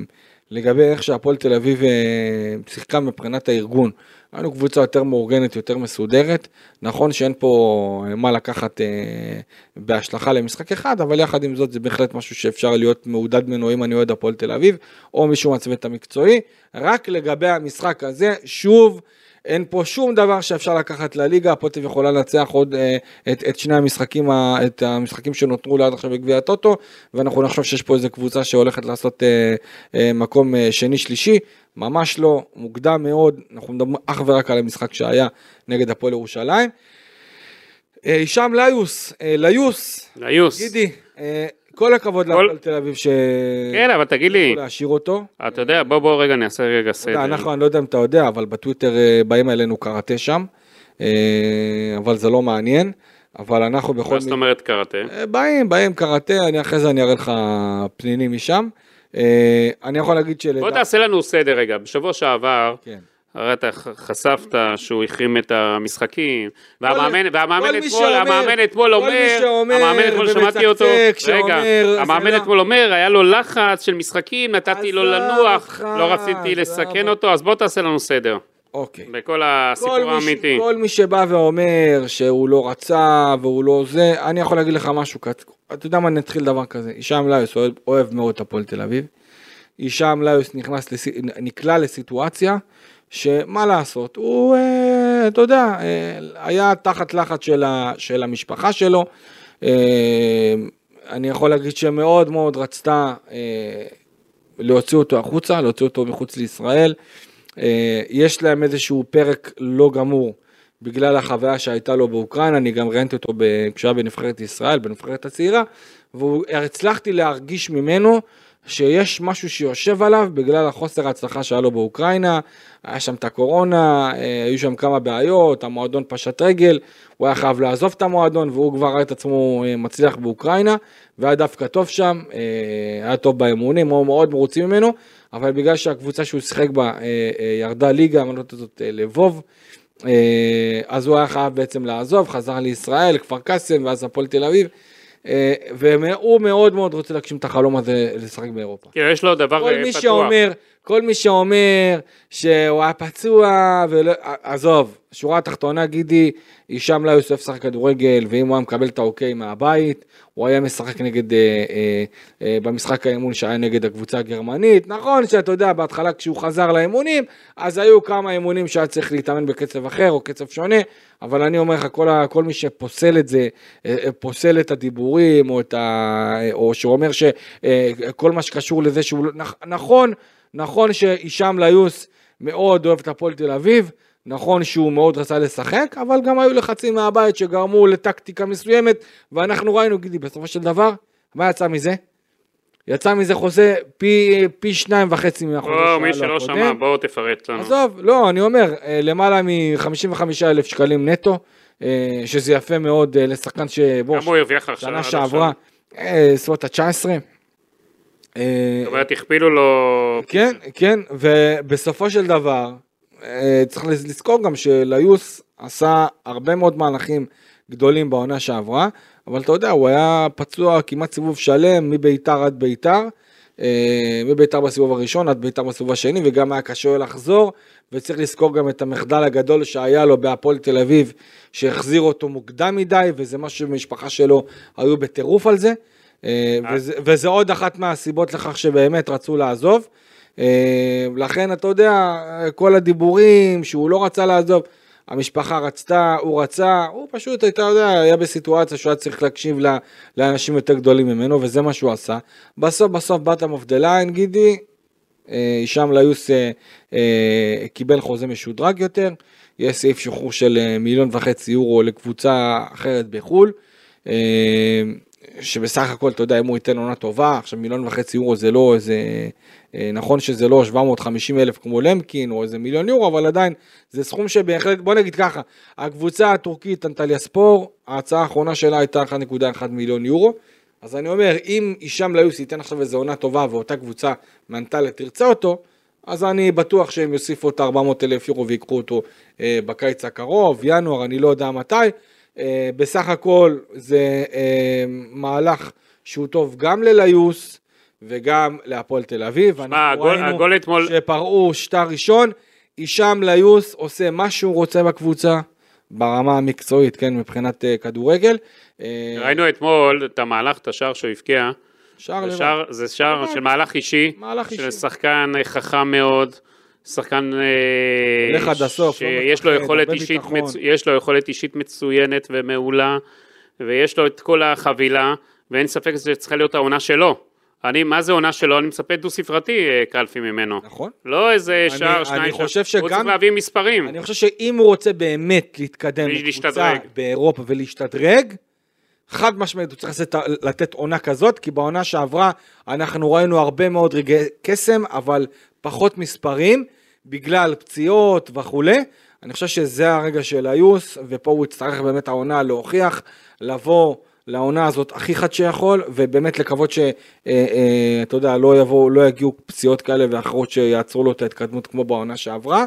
לגבי איך שהפועל תל אביב אה, שיחקה מבחינת הארגון. היינו קבוצה יותר מאורגנת, יותר מסודרת. נכון שאין פה אה, מה לקחת אה, בהשלכה למשחק אחד, אבל יחד עם זאת זה בהחלט משהו שאפשר להיות מעודד ממנו אם אני אוהד הפועל תל אביב, או מישהו מהצוות המקצועי. רק לגבי המשחק הזה, שוב, אין פה שום דבר שאפשר לקחת לליגה, אביב יכולה לנצח עוד אה, את, את שני המשחקים, ה- את המשחקים שנותרו לה עד עכשיו בגביע הטוטו, ואנחנו נחשוב שיש פה איזה קבוצה שהולכת לעשות אה, אה, מקום אה, שני שלישי, ממש לא, מוקדם מאוד, אנחנו מדברים אך ורק על המשחק שהיה נגד הפועל ירושלים. אה, הישאם ליוס, אה, ליוס, ליוס. גידי, אה, כל הכבוד כל- להפועל תל אביב כן, אבל תגיד לי, להשאיר אותו. אתה יודע, בוא בוא רגע נעשה רגע אתה יודע, סדר. אנחנו, אני לא יודע אם אתה יודע, אבל בטוויטר אה, באים אלינו קראטה שם, אה, אבל זה לא מעניין, אבל אנחנו בכל מה זאת אומרת קראטה? אה, באים, באים קראטה, אני אחרי זה אני אראה לך פנינים משם. אני יכול להגיד בוא שלדעת... תעשה לנו סדר רגע. בשבוע שעבר, כן. הרי אתה חשפת שהוא החרים את המשחקים, והמאמן, כל והמאמן מי אתמול, המאמן אתמול כל אומר, המאמן אתמול שמעתי אותו, רגע, המאמן אתמול אומר, היה לו לחץ של משחקים, נתתי לו לנוח, לא רציתי לסכן. אותו, אז בוא תעשה לנו סדר, אוקיי. בכל כל הסיפור האמיתי. כל מי שבא ואומר שהוא לא רצה והוא לא זה, אני יכול להגיד לך משהו, אתה יודע מה, נתחיל דבר כזה, הישאם ליוס אוהב, מאוד את הפועל תל אביב, הישאם ליוס. נקלע לסיטואציה שמה לעשות, הוא, אה, אתה יודע, אה, היה תחת לחץ של, ה... של המשפחה שלו, אה, אני יכול להגיד שמאוד מאוד רצתה אה, להוציא אותו החוצה, להוציא אותו מחוץ לישראל. אה, יש להם איזשהו פרק לא גמור בגלל החוויה שהייתה לו באוקראינה, אני גם ראיינתי אותו ב- כשהוא היה בנבחרת ישראל, בנבחרת הצעירה, והצלחתי להרגיש ממנו שיש משהו שיושב עליו בגלל החוסר ההצלחה שהיה לו באוקראינה, היה שם את הקורונה, אה, היו שם כמה בעיות, המועדון פשט רגל, הוא היה חייב לעזוב את המועדון והוא כבר ראה את עצמו אה, מצליח באוקראינה, והיה דווקא טוב שם, אה, היה טוב באימונים, הוא מאוד מרוצים ממנו, אבל בגלל שהקבוצה שהוא שיחק בה ירדה ליגה, אני לא יודעת לבוב, אז הוא היה חייב בעצם לעזוב, חזר לישראל, כפר קאסם ואז הפועל תל אביב. אה, והוא מאוד מאוד רוצה להגשים את החלום הזה לשחק באירופה. כאילו, יש לו דבר כל אה, מי פתוח. שאומר, כל מי שאומר שהוא היה פצוע, ולא, עזוב, שורה התחתונה גידי, הישאם לא יוסף שחק כדורגל, ואם הוא היה מקבל את האוקיי מהבית, הוא היה משחק נגד, אה, אה, אה, במשחק האימון שהיה נגד הקבוצה הגרמנית, נכון שאתה יודע, בהתחלה כשהוא חזר לאימונים, אז היו כמה אימונים שהיה צריך להתאמן בקצב אחר או קצב שונה, אבל אני אומר לך, כל, כל מי שפוסל את זה, אה, אה, פוסל את הדיבורים, או, את ה, או שאומר שכל מה שקשור לזה שהוא, לא- נכ- נכון, נכון שהישאם ליוס מאוד אוהב את הפועל תל אביב, נכון שהוא מאוד רצה לשחק, אבל גם היו לחצים מהבית שגרמו לטקטיקה מסוימת, ואנחנו ראינו, גידי, בסופו של דבר, מה יצא מזה? יצא מזה חוזה פי, פי שניים וחצי מהחוזה מי שהיה לו שלא הקודם. שמע, בואו תפרט לנו. עזוב, לא, אני אומר, אה, למעלה מ-55 אלף שקלים נטו, אה, שזה יפה מאוד אה, לשחקן שבוא, כמה הוא הרוויח עכשיו? שנה שעברה, בסביבות ה-19. זאת אומרת, הכפילו לו... כן, כן, ובסופו של דבר, אה, צריך לזכור גם שליוס עשה הרבה מאוד מהלכים גדולים בעונה שעברה, אבל אתה יודע, הוא היה פצוע כמעט סיבוב שלם, מביתר עד ביתר, אה, מביתר בסיבוב הראשון עד ביתר בסיבוב השני, וגם היה קשה לחזור, וצריך לזכור גם את המחדל הגדול שהיה לו בהפועל תל אביב, שהחזיר אותו מוקדם מדי, וזה משהו במשפחה שלו היו בטירוף על זה. אה, וזה, עוד אחת מהסיבות לכך שבאמת רצו לעזוב. אה, לכן אתה יודע, כל הדיבורים שהוא לא רצה לעזוב, המשפחה רצתה, הוא רצה, הוא פשוט, אתה יודע, היה בסיטואציה שהוא היה צריך להקשיב לאנשים יותר גדולים ממנו, וזה מה שהוא עשה. בסוף בסוף bottom of the line, גידי, אה, הישאם לאיוס קיבל חוזה משודרג יותר, יש סעיף שחרור של מיליון וחצי יורו לקבוצה אחרת בחו"ל. שבסך הכל, אתה יודע, אם הוא ייתן עונה טובה, עכשיו מיליון וחצי יורו זה לא איזה, אה, נכון שזה לא 750 אלף כמו למקין או איזה מיליון יורו, אבל עדיין זה סכום שבהחלט, בוא נגיד ככה, הקבוצה הטורקית אנטליה ספור, ההצעה האחרונה שלה הייתה 1.1 מיליון יורו, אז אני אומר, אם הישאם ליוס ייתן עכשיו איזה עונה טובה ואותה קבוצה מאנטליה תרצה אותו, אז אני בטוח שהם יוסיפו את 400 אלף יורו ויקחו אותו אה, בקיץ הקרוב, ינואר, אני לא יודע מתי. אה, בסך הכל זה אה, מהלך שהוא טוב גם לליוס וגם להפועל תל אביב. אנחנו הגול- הגול אתמול- שפרעו שטר ראשון, הישאם ליוס עושה מה שהוא רוצה בקבוצה, ברמה המקצועית, כן, מבחינת אה, כדורגל. ראינו אתמול את המהלך, את השער שהוא הבקיע. שער זה לבד. זה שער לבד. של מהלך אישי, מהלך של אישי. שחקן אה, חכם מאוד, שחקן אה, הולך עד הסוף, לא שיש לו מפחד, יכולת אישית. מצו- יש לו יכולת אישית מצוינת ומעולה, ויש לו את כל החבילה, ואין ספק שזה צריכה להיות העונה שלו. אני, מה זה עונה שלו? אני מצפה דו ספרתי אה, קלפי ממנו. נכון. לא איזה אני- שער, אני שניים, חושב שלושה. הוא שגם- צריך להביא מספרים. אני חושב שאם הוא רוצה באמת להתקדם. לקבוצה באירופה ולהשתדרג, חד משמעית הוא צריך לתת, לתת עונה כזאת, כי בעונה שעברה אנחנו ראינו הרבה מאוד רגעי קסם, אבל פחות מספרים, בגלל פציעות וכולי. אני חושב שזה הרגע של היוס, ופה הוא יצטרך באמת העונה להוכיח, לבוא לעונה הזאת הכי חד שיכול, ובאמת לקוות שאתה יודע, לא יבואו, לא יגיעו פציעות כאלה ואחרות שיעצרו לו את ההתקדמות כמו בעונה שעברה.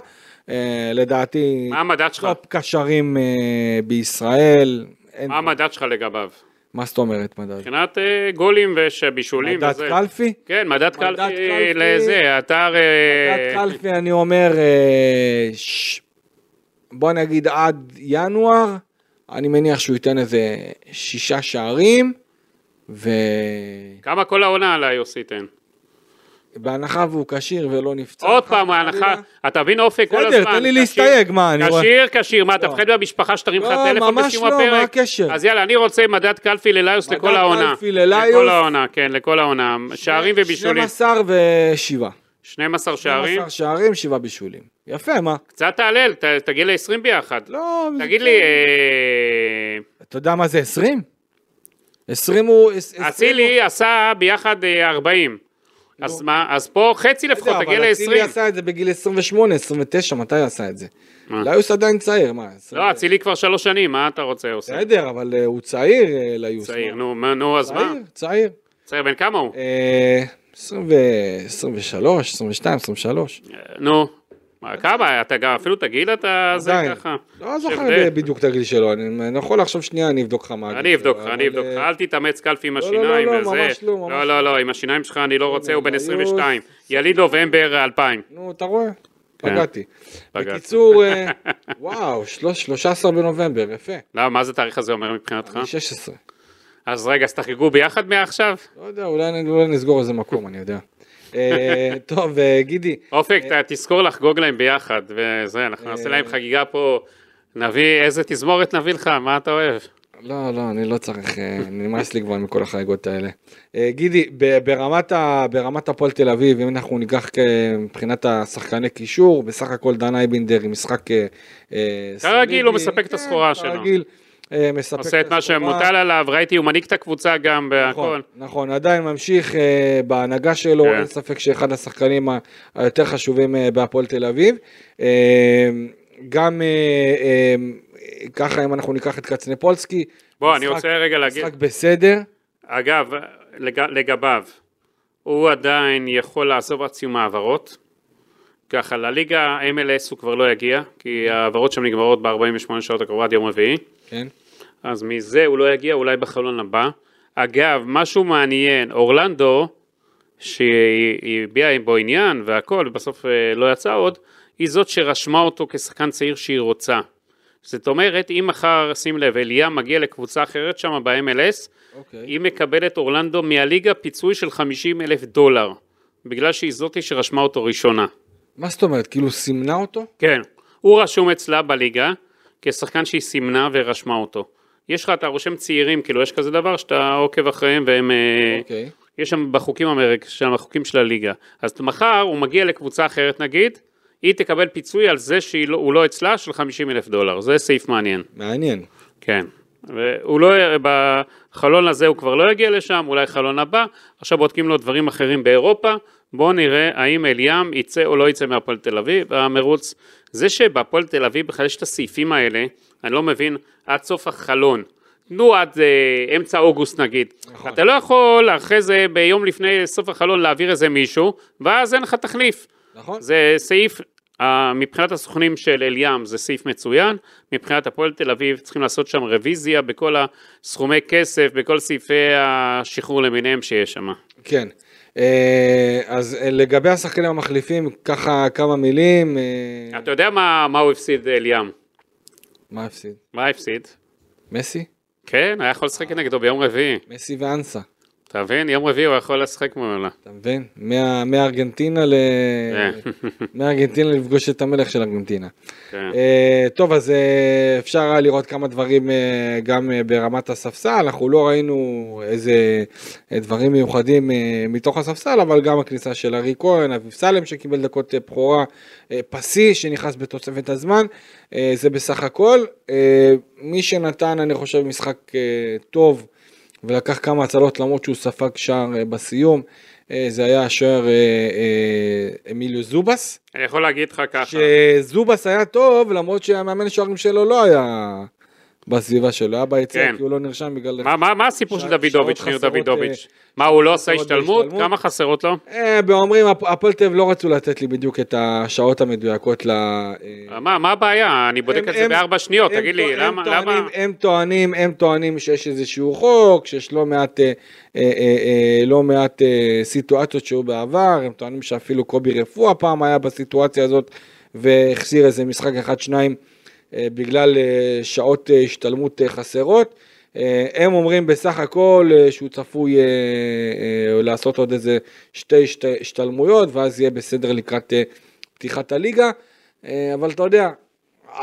אה, לדעתי, מה המדד שלך? טופ קשרים אה, בישראל. מה המדד שלך לגביו? מה זאת אומרת מדד? מבחינת אה, גולים ובישולים מדד וזה. קלפי? כן, מדד מדד קלפי קלפי. לזה, אתר... אה, מדד קלפי אני אומר, אה, ש- בוא נגיד עד ינואר, אני מניח שהוא ייתן איזה שישה שערים, ו... כמה כל העונה על איוס ייתן? בהנחה והוא כשיר ולא נפצע. עוד פעם, ההנחה. אתה מבין אופק כל בסדר, הזמן. תן לי להסתייג, מה, אני רואה- כשיר, כשיר, מה, אתה לא. מפחד מהמשפחה שתרים לך לא, טלפון ממש בסיום לא, הפרק? מה הקשר? אז יאללה, אני רוצה מדד קלפי לליוס מדד לכל העונה. קלפי לליוס. לכל העונה, כן, לכל העונה. שערים ובישולים. 12 ושבעה. 12 שערים. 12 שערים, שבעה בישולים. יפה, מה? קצת תעלל, ת- תגיע ל-20 ביחד. לא, תגיד לי, אה, אתה יודע מה זה 20? 20 הוא... 20 אצילי עשה ביחד אה, 40. אז מה, אז פה חצי לפחות, תגיע אבל אצילי ל-20. עשה את זה בגיל 28, 29, מתי הוא עשה את זה? ליוס עדיין צעיר, מה? 20 לא, אצילי כבר שלוש שנים, מה אתה רוצה עושה? בסדר, אבל אה, הוא צעיר, אה, ליוס. צעיר? נו, מה, נו, אז מה? צעיר, צעיר. צעיר בן כמה הוא? אה, 20 ו- 23, 22, 23. אה, נו, כמה? אתה גם אפילו תגיד אתה זה. ככה. לא יש זוכר. בדיוק את הגיל שלו, אני יכול לחשוב שנייה, אני אבדוק לך מה הגיל אני אבדוק לך, אני אבדוק לך, אה, אל תתאמץ קלפי עם לא, לא, השיניים לא, וזה. ממש לא, ממש לא, לא, לא, עם השיניים שלך אני לא רוצה, הוא בן היוס. 22. יליד נובמבר 2000. נו, אתה רואה? כן. פגעתי. פגעת. בקיצור, אה, וואו, שלוש- 13 בנובמבר, יפה. למה, מה זה התאריך הזה אומר מבחינתך? אני 16. אז רגע, אז תחגגו ביחד מעכשיו? לא יודע, אולי נסגור איזה מקום, אני יודע. אה, טוב, אה, גידי, אופק, ת- תזכור לחגוג להם ביחד, וזה, אנחנו אה. נעשה להם חגיגה פה. נביא, איזה תזמורת נביא לך, מה אתה אוהב? לא, לא, אני לא צריך, אה, נמאס לי כבר מכל החגיגות האלה. אה, גידי, ברמת ה- ברמת הפועל תל אביב, אם אנחנו ניקח מבחינת השחקני קישור, בסך הכל דן אייבינדר עם משחק אה, אה, כרגיל, הוא. מספק את הסחורה שלו. כרגיל, אה, מספק עושה את מה. שמוטל עליו, ראיתי, הוא מנהיג את הקבוצה גם בהכל. נכון, נכון, עדיין ממשיך אה, בהנהגה שלו, כן. אין ספק שאחד השחקנים היותר חשובים אה, בהפועל תל אביב. אה, גם אה, אה, ככה אם אנחנו ניקח את קצנפולסקי, בוא, אני רוצה רגע להגיד, משחק בסדר, אגב, לג, לגביו, הוא עדיין יכול לעזוב עד סיום העברות. ככה, לליגה MLS הוא כבר לא יגיע, כי העברות שם נגמרות ב-48 שעות הקרובה עד יום רביעי. כן, אז מזה הוא לא יגיע, אולי בחלון הבא. אגב, משהו מעניין, אורלנדו, שהיא הביעה בו עניין והכל, ובסוף אה, לא יצא עוד, היא זאת שרשמה אותו כשחקן צעיר שהיא רוצה. זאת אומרת, אם מחר, שים לב, אליה מגיע לקבוצה אחרת שם ב-MLS, אוקיי. היא מקבלת אורלנדו מהליגה פיצוי של 50 אלף דולר, בגלל שהיא זאתי שרשמה אותו ראשונה. מה זאת אומרת, כאילו סימנה אותו? כן, הוא רשום אצלה בליגה כשחקן שהיא סימנה ורשמה אותו. יש לך, אתה רושם צעירים, כאילו יש כזה דבר שאתה עוקב אחריהם והם... אה, אוקיי. יש שם בחוקים אמריק, שם בחוקים של הליגה. אז מחר הוא מגיע לקבוצה אחרת נגיד, היא תקבל פיצוי על זה שהוא לא אצלה של 50 אלף דולר, זה סעיף מעניין. מעניין. כן. והוא לא, בחלון הזה הוא כבר לא יגיע לשם, אולי חלון הבא, עכשיו בודקים לו דברים אחרים באירופה, בואו נראה האם אליאם יצא או לא יצא מהפועל תל אביב, המרוץ, זה שבהפועל תל אביב בכלל יש את הסעיפים האלה, אני לא מבין, עד סוף החלון. תנו עד אה, אמצע אוגוסט נגיד. נכון. אתה לא יכול אחרי זה ביום לפני סוף החלון להעביר איזה מישהו, ואז אין לך תחליף. נכון? זה סעיף, uh, מבחינת הסוכנים של אליאם זה סעיף מצוין, מבחינת הפועל תל אביב צריכים לעשות שם רוויזיה בכל הסכומי כסף, בכל סעיפי השחרור למיניהם שיש שם. כן. אה, אז אה, לגבי השחקנים המחליפים, ככה כמה מילים. אה, אתה יודע מה, מה הוא הפסיד אליאם? מה הפסיד? מה הפסיד? מסי? כן, היה יכול לשחק נגדו ביום רביעי. מסי ואנסה. אתה מבין? יום רביעי הוא יכול לשחק מולה. אתה מבין? מארגנטינה ל... כן. מארגנטינה לפגוש את המלך של ארגנטינה. כן. אה, טוב, אז אה, אפשר היה לראות כמה דברים אה, גם אה, ברמת הספסל, אנחנו לא ראינו איזה אה, דברים מיוחדים אה, מתוך הספסל, אבל גם הכניסה של ארי כהן, אביב סלם שקיבל דקות אה, בכורה, אה, פסי שנכנס בתוספת הזמן, אה, זה בסך הכל. אה, מי שנתן, אני חושב, משחק אה, טוב ולקח כמה הצלות למרות שהוא ספג שער אה, בסיום, אה, זה היה השוער אה, אמיליו זובס. אני יכול להגיד לך ככה, שזובס היה טוב למרות שהמאמן שוערים שלו לא היה בסביבה שלו, היה ביציע כן. כי הוא לא נרשם בגלל... מה- מה מה הסיפור של דוידוביץ', ניר דוידוביץ'? אה, מה, הוא לא חסרות השתלמות? כמה חסרות לו? אה, באומרים, הפ- הפועל תל לא רצו לתת לי בדיוק את השעות המדויקות ל... אה, מה מה הבעיה? אני בודק את זה בארבע שניות, תגיד לי, למה? הם טוענים, הם טוענים שיש איזשהו חוק, שיש לא מעט, לא מעט סיטואציות שהיו בעבר, הם טוענים שאפילו קובי רפואה פעם היה בסיטואציה הזאת והחסיר איזה משחק אחד שניים בגלל אה, שעות אה, השתלמות אה, חסרות. אה, הם אומרים בסך הכל אה, שהוא צפוי אה, אה, לעשות עוד איזה שתי השתלמויות, ואז יהיה בסדר לקראת אה, פתיחת הליגה. אה, אבל אתה יודע,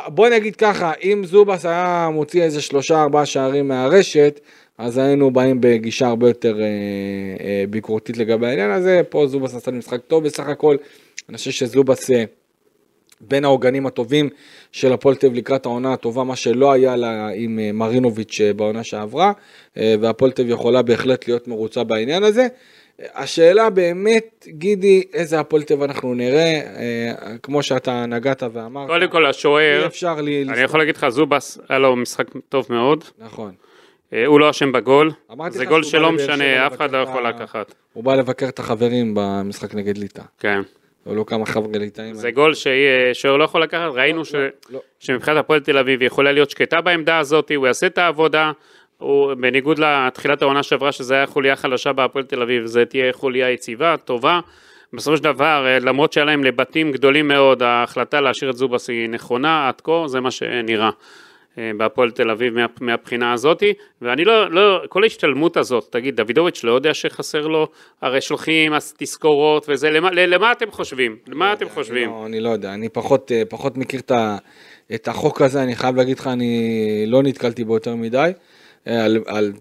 בוא נגיד ככה, אם זובס היה מוציא איזה שלושה ארבעה שערים מהרשת, אז היינו באים בגישה הרבה יותר אה, אה, ביקורתית לגבי העניין הזה. פה זובס עשה משחק טוב בסך הכל. אני חושב שזובס אה, בין העוגנים הטובים של הפועל תל אביב לקראת העונה הטובה, מה שלא היה לה עם אה, מרינוביץ' אה, בעונה שעברה, אה, והפועל תל אביב יכולה בהחלט להיות מרוצה בעניין הזה. השאלה באמת, גידי, איזה הפועל תל אביב אנחנו נראה, אה, כמו שאתה נגעת ואמרת, קודם כל אי השוער, אפשר לי... אני יכול להגיד לך, זובס, היה לו משחק טוב מאוד. נכון. הוא לא אשם בגול. זה גול שלא משנה, אף אחד לא יכול לקחת. הוא בא לבקר את החברים במשחק נגד ליטא. כן. היו לו כמה חבר'ה ליטאים. זה גול שהוא לא יכול לקחת, ראינו ש- לא. שמבחינת הפועל תל אביב היא יכולה להיות שקטה בעמדה הזאת, הוא יעשה את העבודה, הוא, בניגוד לתחילת העונה שעברה שזה היה חוליה חלשה בהפועל תל אביב, זה תהיה חוליה יציבה, טובה. בסופו של דבר, אה, למרות שהיה להם לבתים גדולים מאוד, ההחלטה להשאיר את זובס היא נכונה, עד כה זה מה שנראה. אה, בהפועל תל אביב מה, מהבחינה הזאתי, ואני לא, לא, כל ההשתלמות הזאת, תגיד, דוידוביץ' לא יודע שחסר לו, הרי שולחים תזכורות וזה, למה, למה אתם חושבים? למה אתם חושבים? לא, אני לא יודע, אני פחות, אה, פחות מכיר את, ה, את החוק הזה, אני חייב להגיד לך, אני לא נתקלתי בו יותר מדי. אה, על, על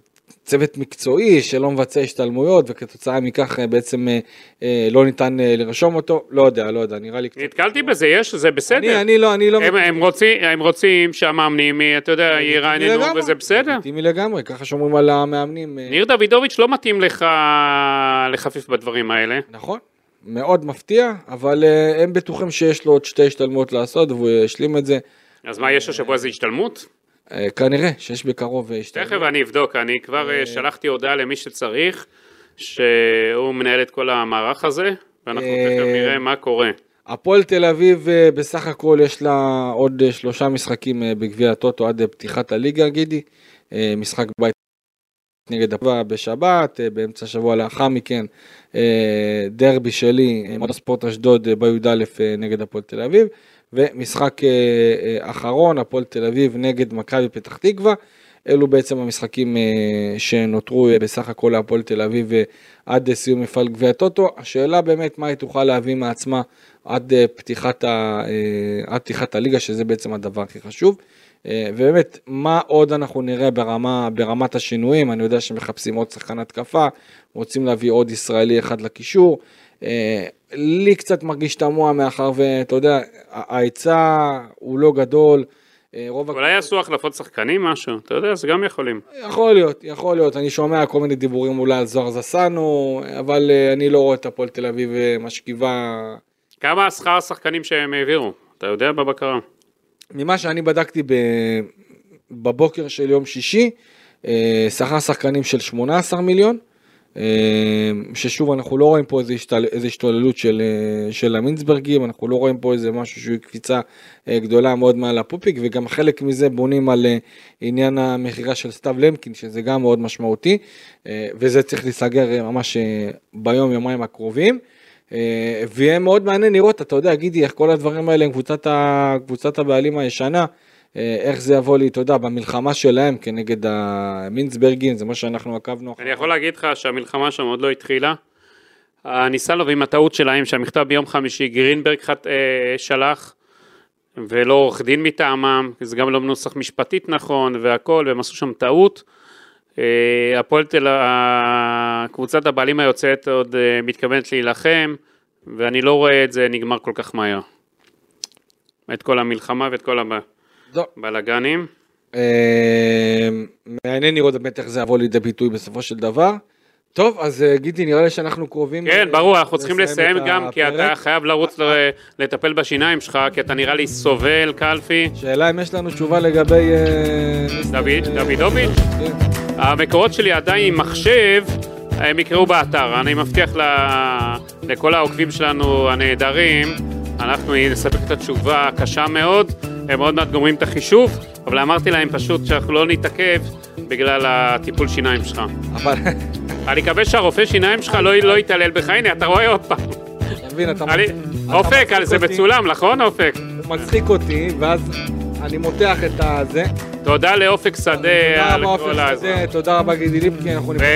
צוות מקצועי שלא מבצע השתלמויות וכתוצאה מכך אה, בעצם אה, אה, לא ניתן לרשום אותו, לא יודע, לא יודע, נראה לי קצת... נתקלתי בזה, יש, זה בסדר. אני, אני לא, אני לא... הם, הם, רוצים, הם רוצים שהמאמנים, אתה יודע, ירעננו לגמרי, וזה בסדר. לגיטימי לגמרי, ככה שומרים על המאמנים. ניר דוידוביץ' לא מתאים לך לחפיף בדברים האלה. נכון, מאוד מפתיע, אבל הם בטוחים שיש לו עוד שתי השתלמויות לעשות והוא ישלים את זה. אז מה, יש השבוע איזה השתלמות? אה, כנראה שיש בקרוב אה, השתלמות. תכף אני אבדוק, אני כבר אה, שלחתי הודעה למי שצריך, שהוא מנהל את כל המערך הזה, ואנחנו תכף נראה מה קורה. הפועל תל אביב בסך הכל יש לה עוד שלושה משחקים בגביע הטוטו עד פתיחת הליגה, גידי. משחק בית נגד הפועל בשבת, באמצע השבוע לאחר מכן דרבי שלי, מועדון הספורט אשדוד בי"א נגד הפועל תל אביב, ומשחק אה, אה, אחרון, הפועל תל אביב נגד מכבי פתח תקווה. אלו בעצם המשחקים אה, שנותרו בסך הכל להפועל תל אביב עד סיום מפעל גביע הטוטו. השאלה באמת מה היא תוכל להביא מעצמה עד פתיחת, ה, עד פתיחת הליגה, שזה בעצם הדבר הכי חשוב. ובאמת, מה עוד אנחנו נראה ברמה, ברמת השינויים? אני יודע שמחפשים עוד שחקן התקפה, רוצים להביא עוד ישראלי אחד לקישור. לי קצת מרגיש תמוה מאחר ואתה יודע, ההיצע הוא לא גדול. אה, רוב אולי יעשו החלפות שחקנים משהו, אתה יודע, זה גם יכולים. יכול להיות, יכול להיות, אני שומע כל מיני דיבורים אולי על זוהר זסנו, אבל אה, אני לא רואה את הפועל תל אביב אה, משכיבה. כמה שכר השחקנים שהם העבירו? אתה יודע בבקרה? ממה שאני בדקתי ב... בבוקר של יום שישי, שכר שחקנים של 18 מיליון, ששוב אנחנו לא רואים פה איזה, השתל... איזה השתוללות של, אה, של המינסברגים, אנחנו לא רואים פה איזה משהו שהוא קפיצה אה, גדולה מאוד מעל הפופיק, וגם חלק מזה בונים על אה, עניין המכירה של סתיו למקין, שזה גם מאוד משמעותי, וזה צריך להיסגר ממש ביום יומיים הקרובים. ויהיה מאוד מעניין לראות, אתה יודע, גידי, איך כל הדברים האלה עם קבוצת, ה... קבוצת הבעלים הישנה, איך זה יבוא לי, אתה יודע, במלחמה שלהם כנגד המינסברגים, זה מה שאנחנו עקבנו אני יכול להגיד לך שהמלחמה שם עוד לא התחילה. הניסלוב עם הטעות שלהם שהמכתב ביום חמישי גרינברג חט, אה, שלח ולא עורך דין מטעמם, זה גם לא מנוסח משפטית נכון והכל, והם עשו שם טעות. אה, הפועל תל, קבוצת הבעלים היוצאת עוד אה, מתכוונת להילחם, ואני לא רואה את זה נגמר כל כך מהר. את כל המלחמה ואת כל לא. הבלאגנים. אה, מעניין לראות באמת איך זה יבוא לידי ביטוי בסופו של דבר. טוב, אז אה, גידי, נראה לי שאנחנו קרובים. כן, ברור, אנחנו צריכים לסיים גם, כי אתה. חייב לרוץ לטפל בשיניים שלך, כי אתה נראה לי סובל, קלפי. שאלה אם יש לנו תשובה לגבי... אה, דוד- דוידוביץ'? כן. המקורות שלי עדיין עם מחשב, הם יקראו באתר. אני מבטיח לכל העוקבים שלנו הנהדרים, אנחנו נספק את התשובה הקשה מאוד, הם עוד מעט גומרים את החישוב, אבל אמרתי להם פשוט שאנחנו לא נתעכב בגלל הטיפול שיניים שלך. אבל אני מקווה שהרופא שיניים שלך לא לא יתעלל בך, הנה, אתה רואה עוד פעם. אתה מבין, אתה אופק, זה. מצולם, נכון אופק? הוא מצחיק אותי, ואז אני מותח את הזה. תודה לאופק שדה תודה על רבה עופר כל ה... שדה, תודה רבה גידי ליפקין, אנחנו נפגש.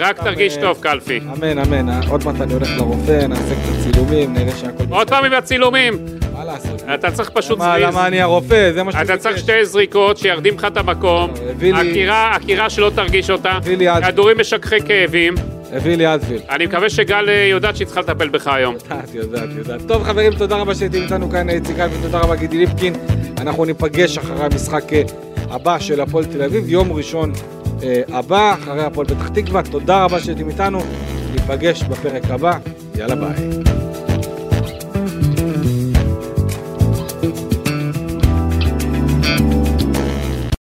ורק תרגיש טוב, קלפי. אמן, אמן. עוד מעט אני הולך לרופא, נעשה קצת צילומים, נראה שהכל... עוד פעם עם הצילומים. מה לעשות? אתה צריך פשוט זריז. למה אני הרופא? זה מה שאני אתה צריך שתי זריקות שירדים לך את המקום, הביא לי- עקירה, עקירה שלא תרגיש אותה, הביא לי עד- כדורים משככי כאבים. הביא לי אדוויל. אני מקווה שגל אה, יודעת שהיא צריכה לטפל בך היום. יודעת, יודעת, יודעת. טוב חברים, תודה רבה שהייתם איתנו כאן איציק אלפי, ותודה רבה גידי ליפקין. אנחנו ניפגש אחרי המשחק אה, הבא של הפועל תל אביב, יום ראשון אה, הבא, אחרי הפועל פתח תקווה. תודה רבה שהייתם איתנו, ניפגש בפרק הבא, יאללה ביי.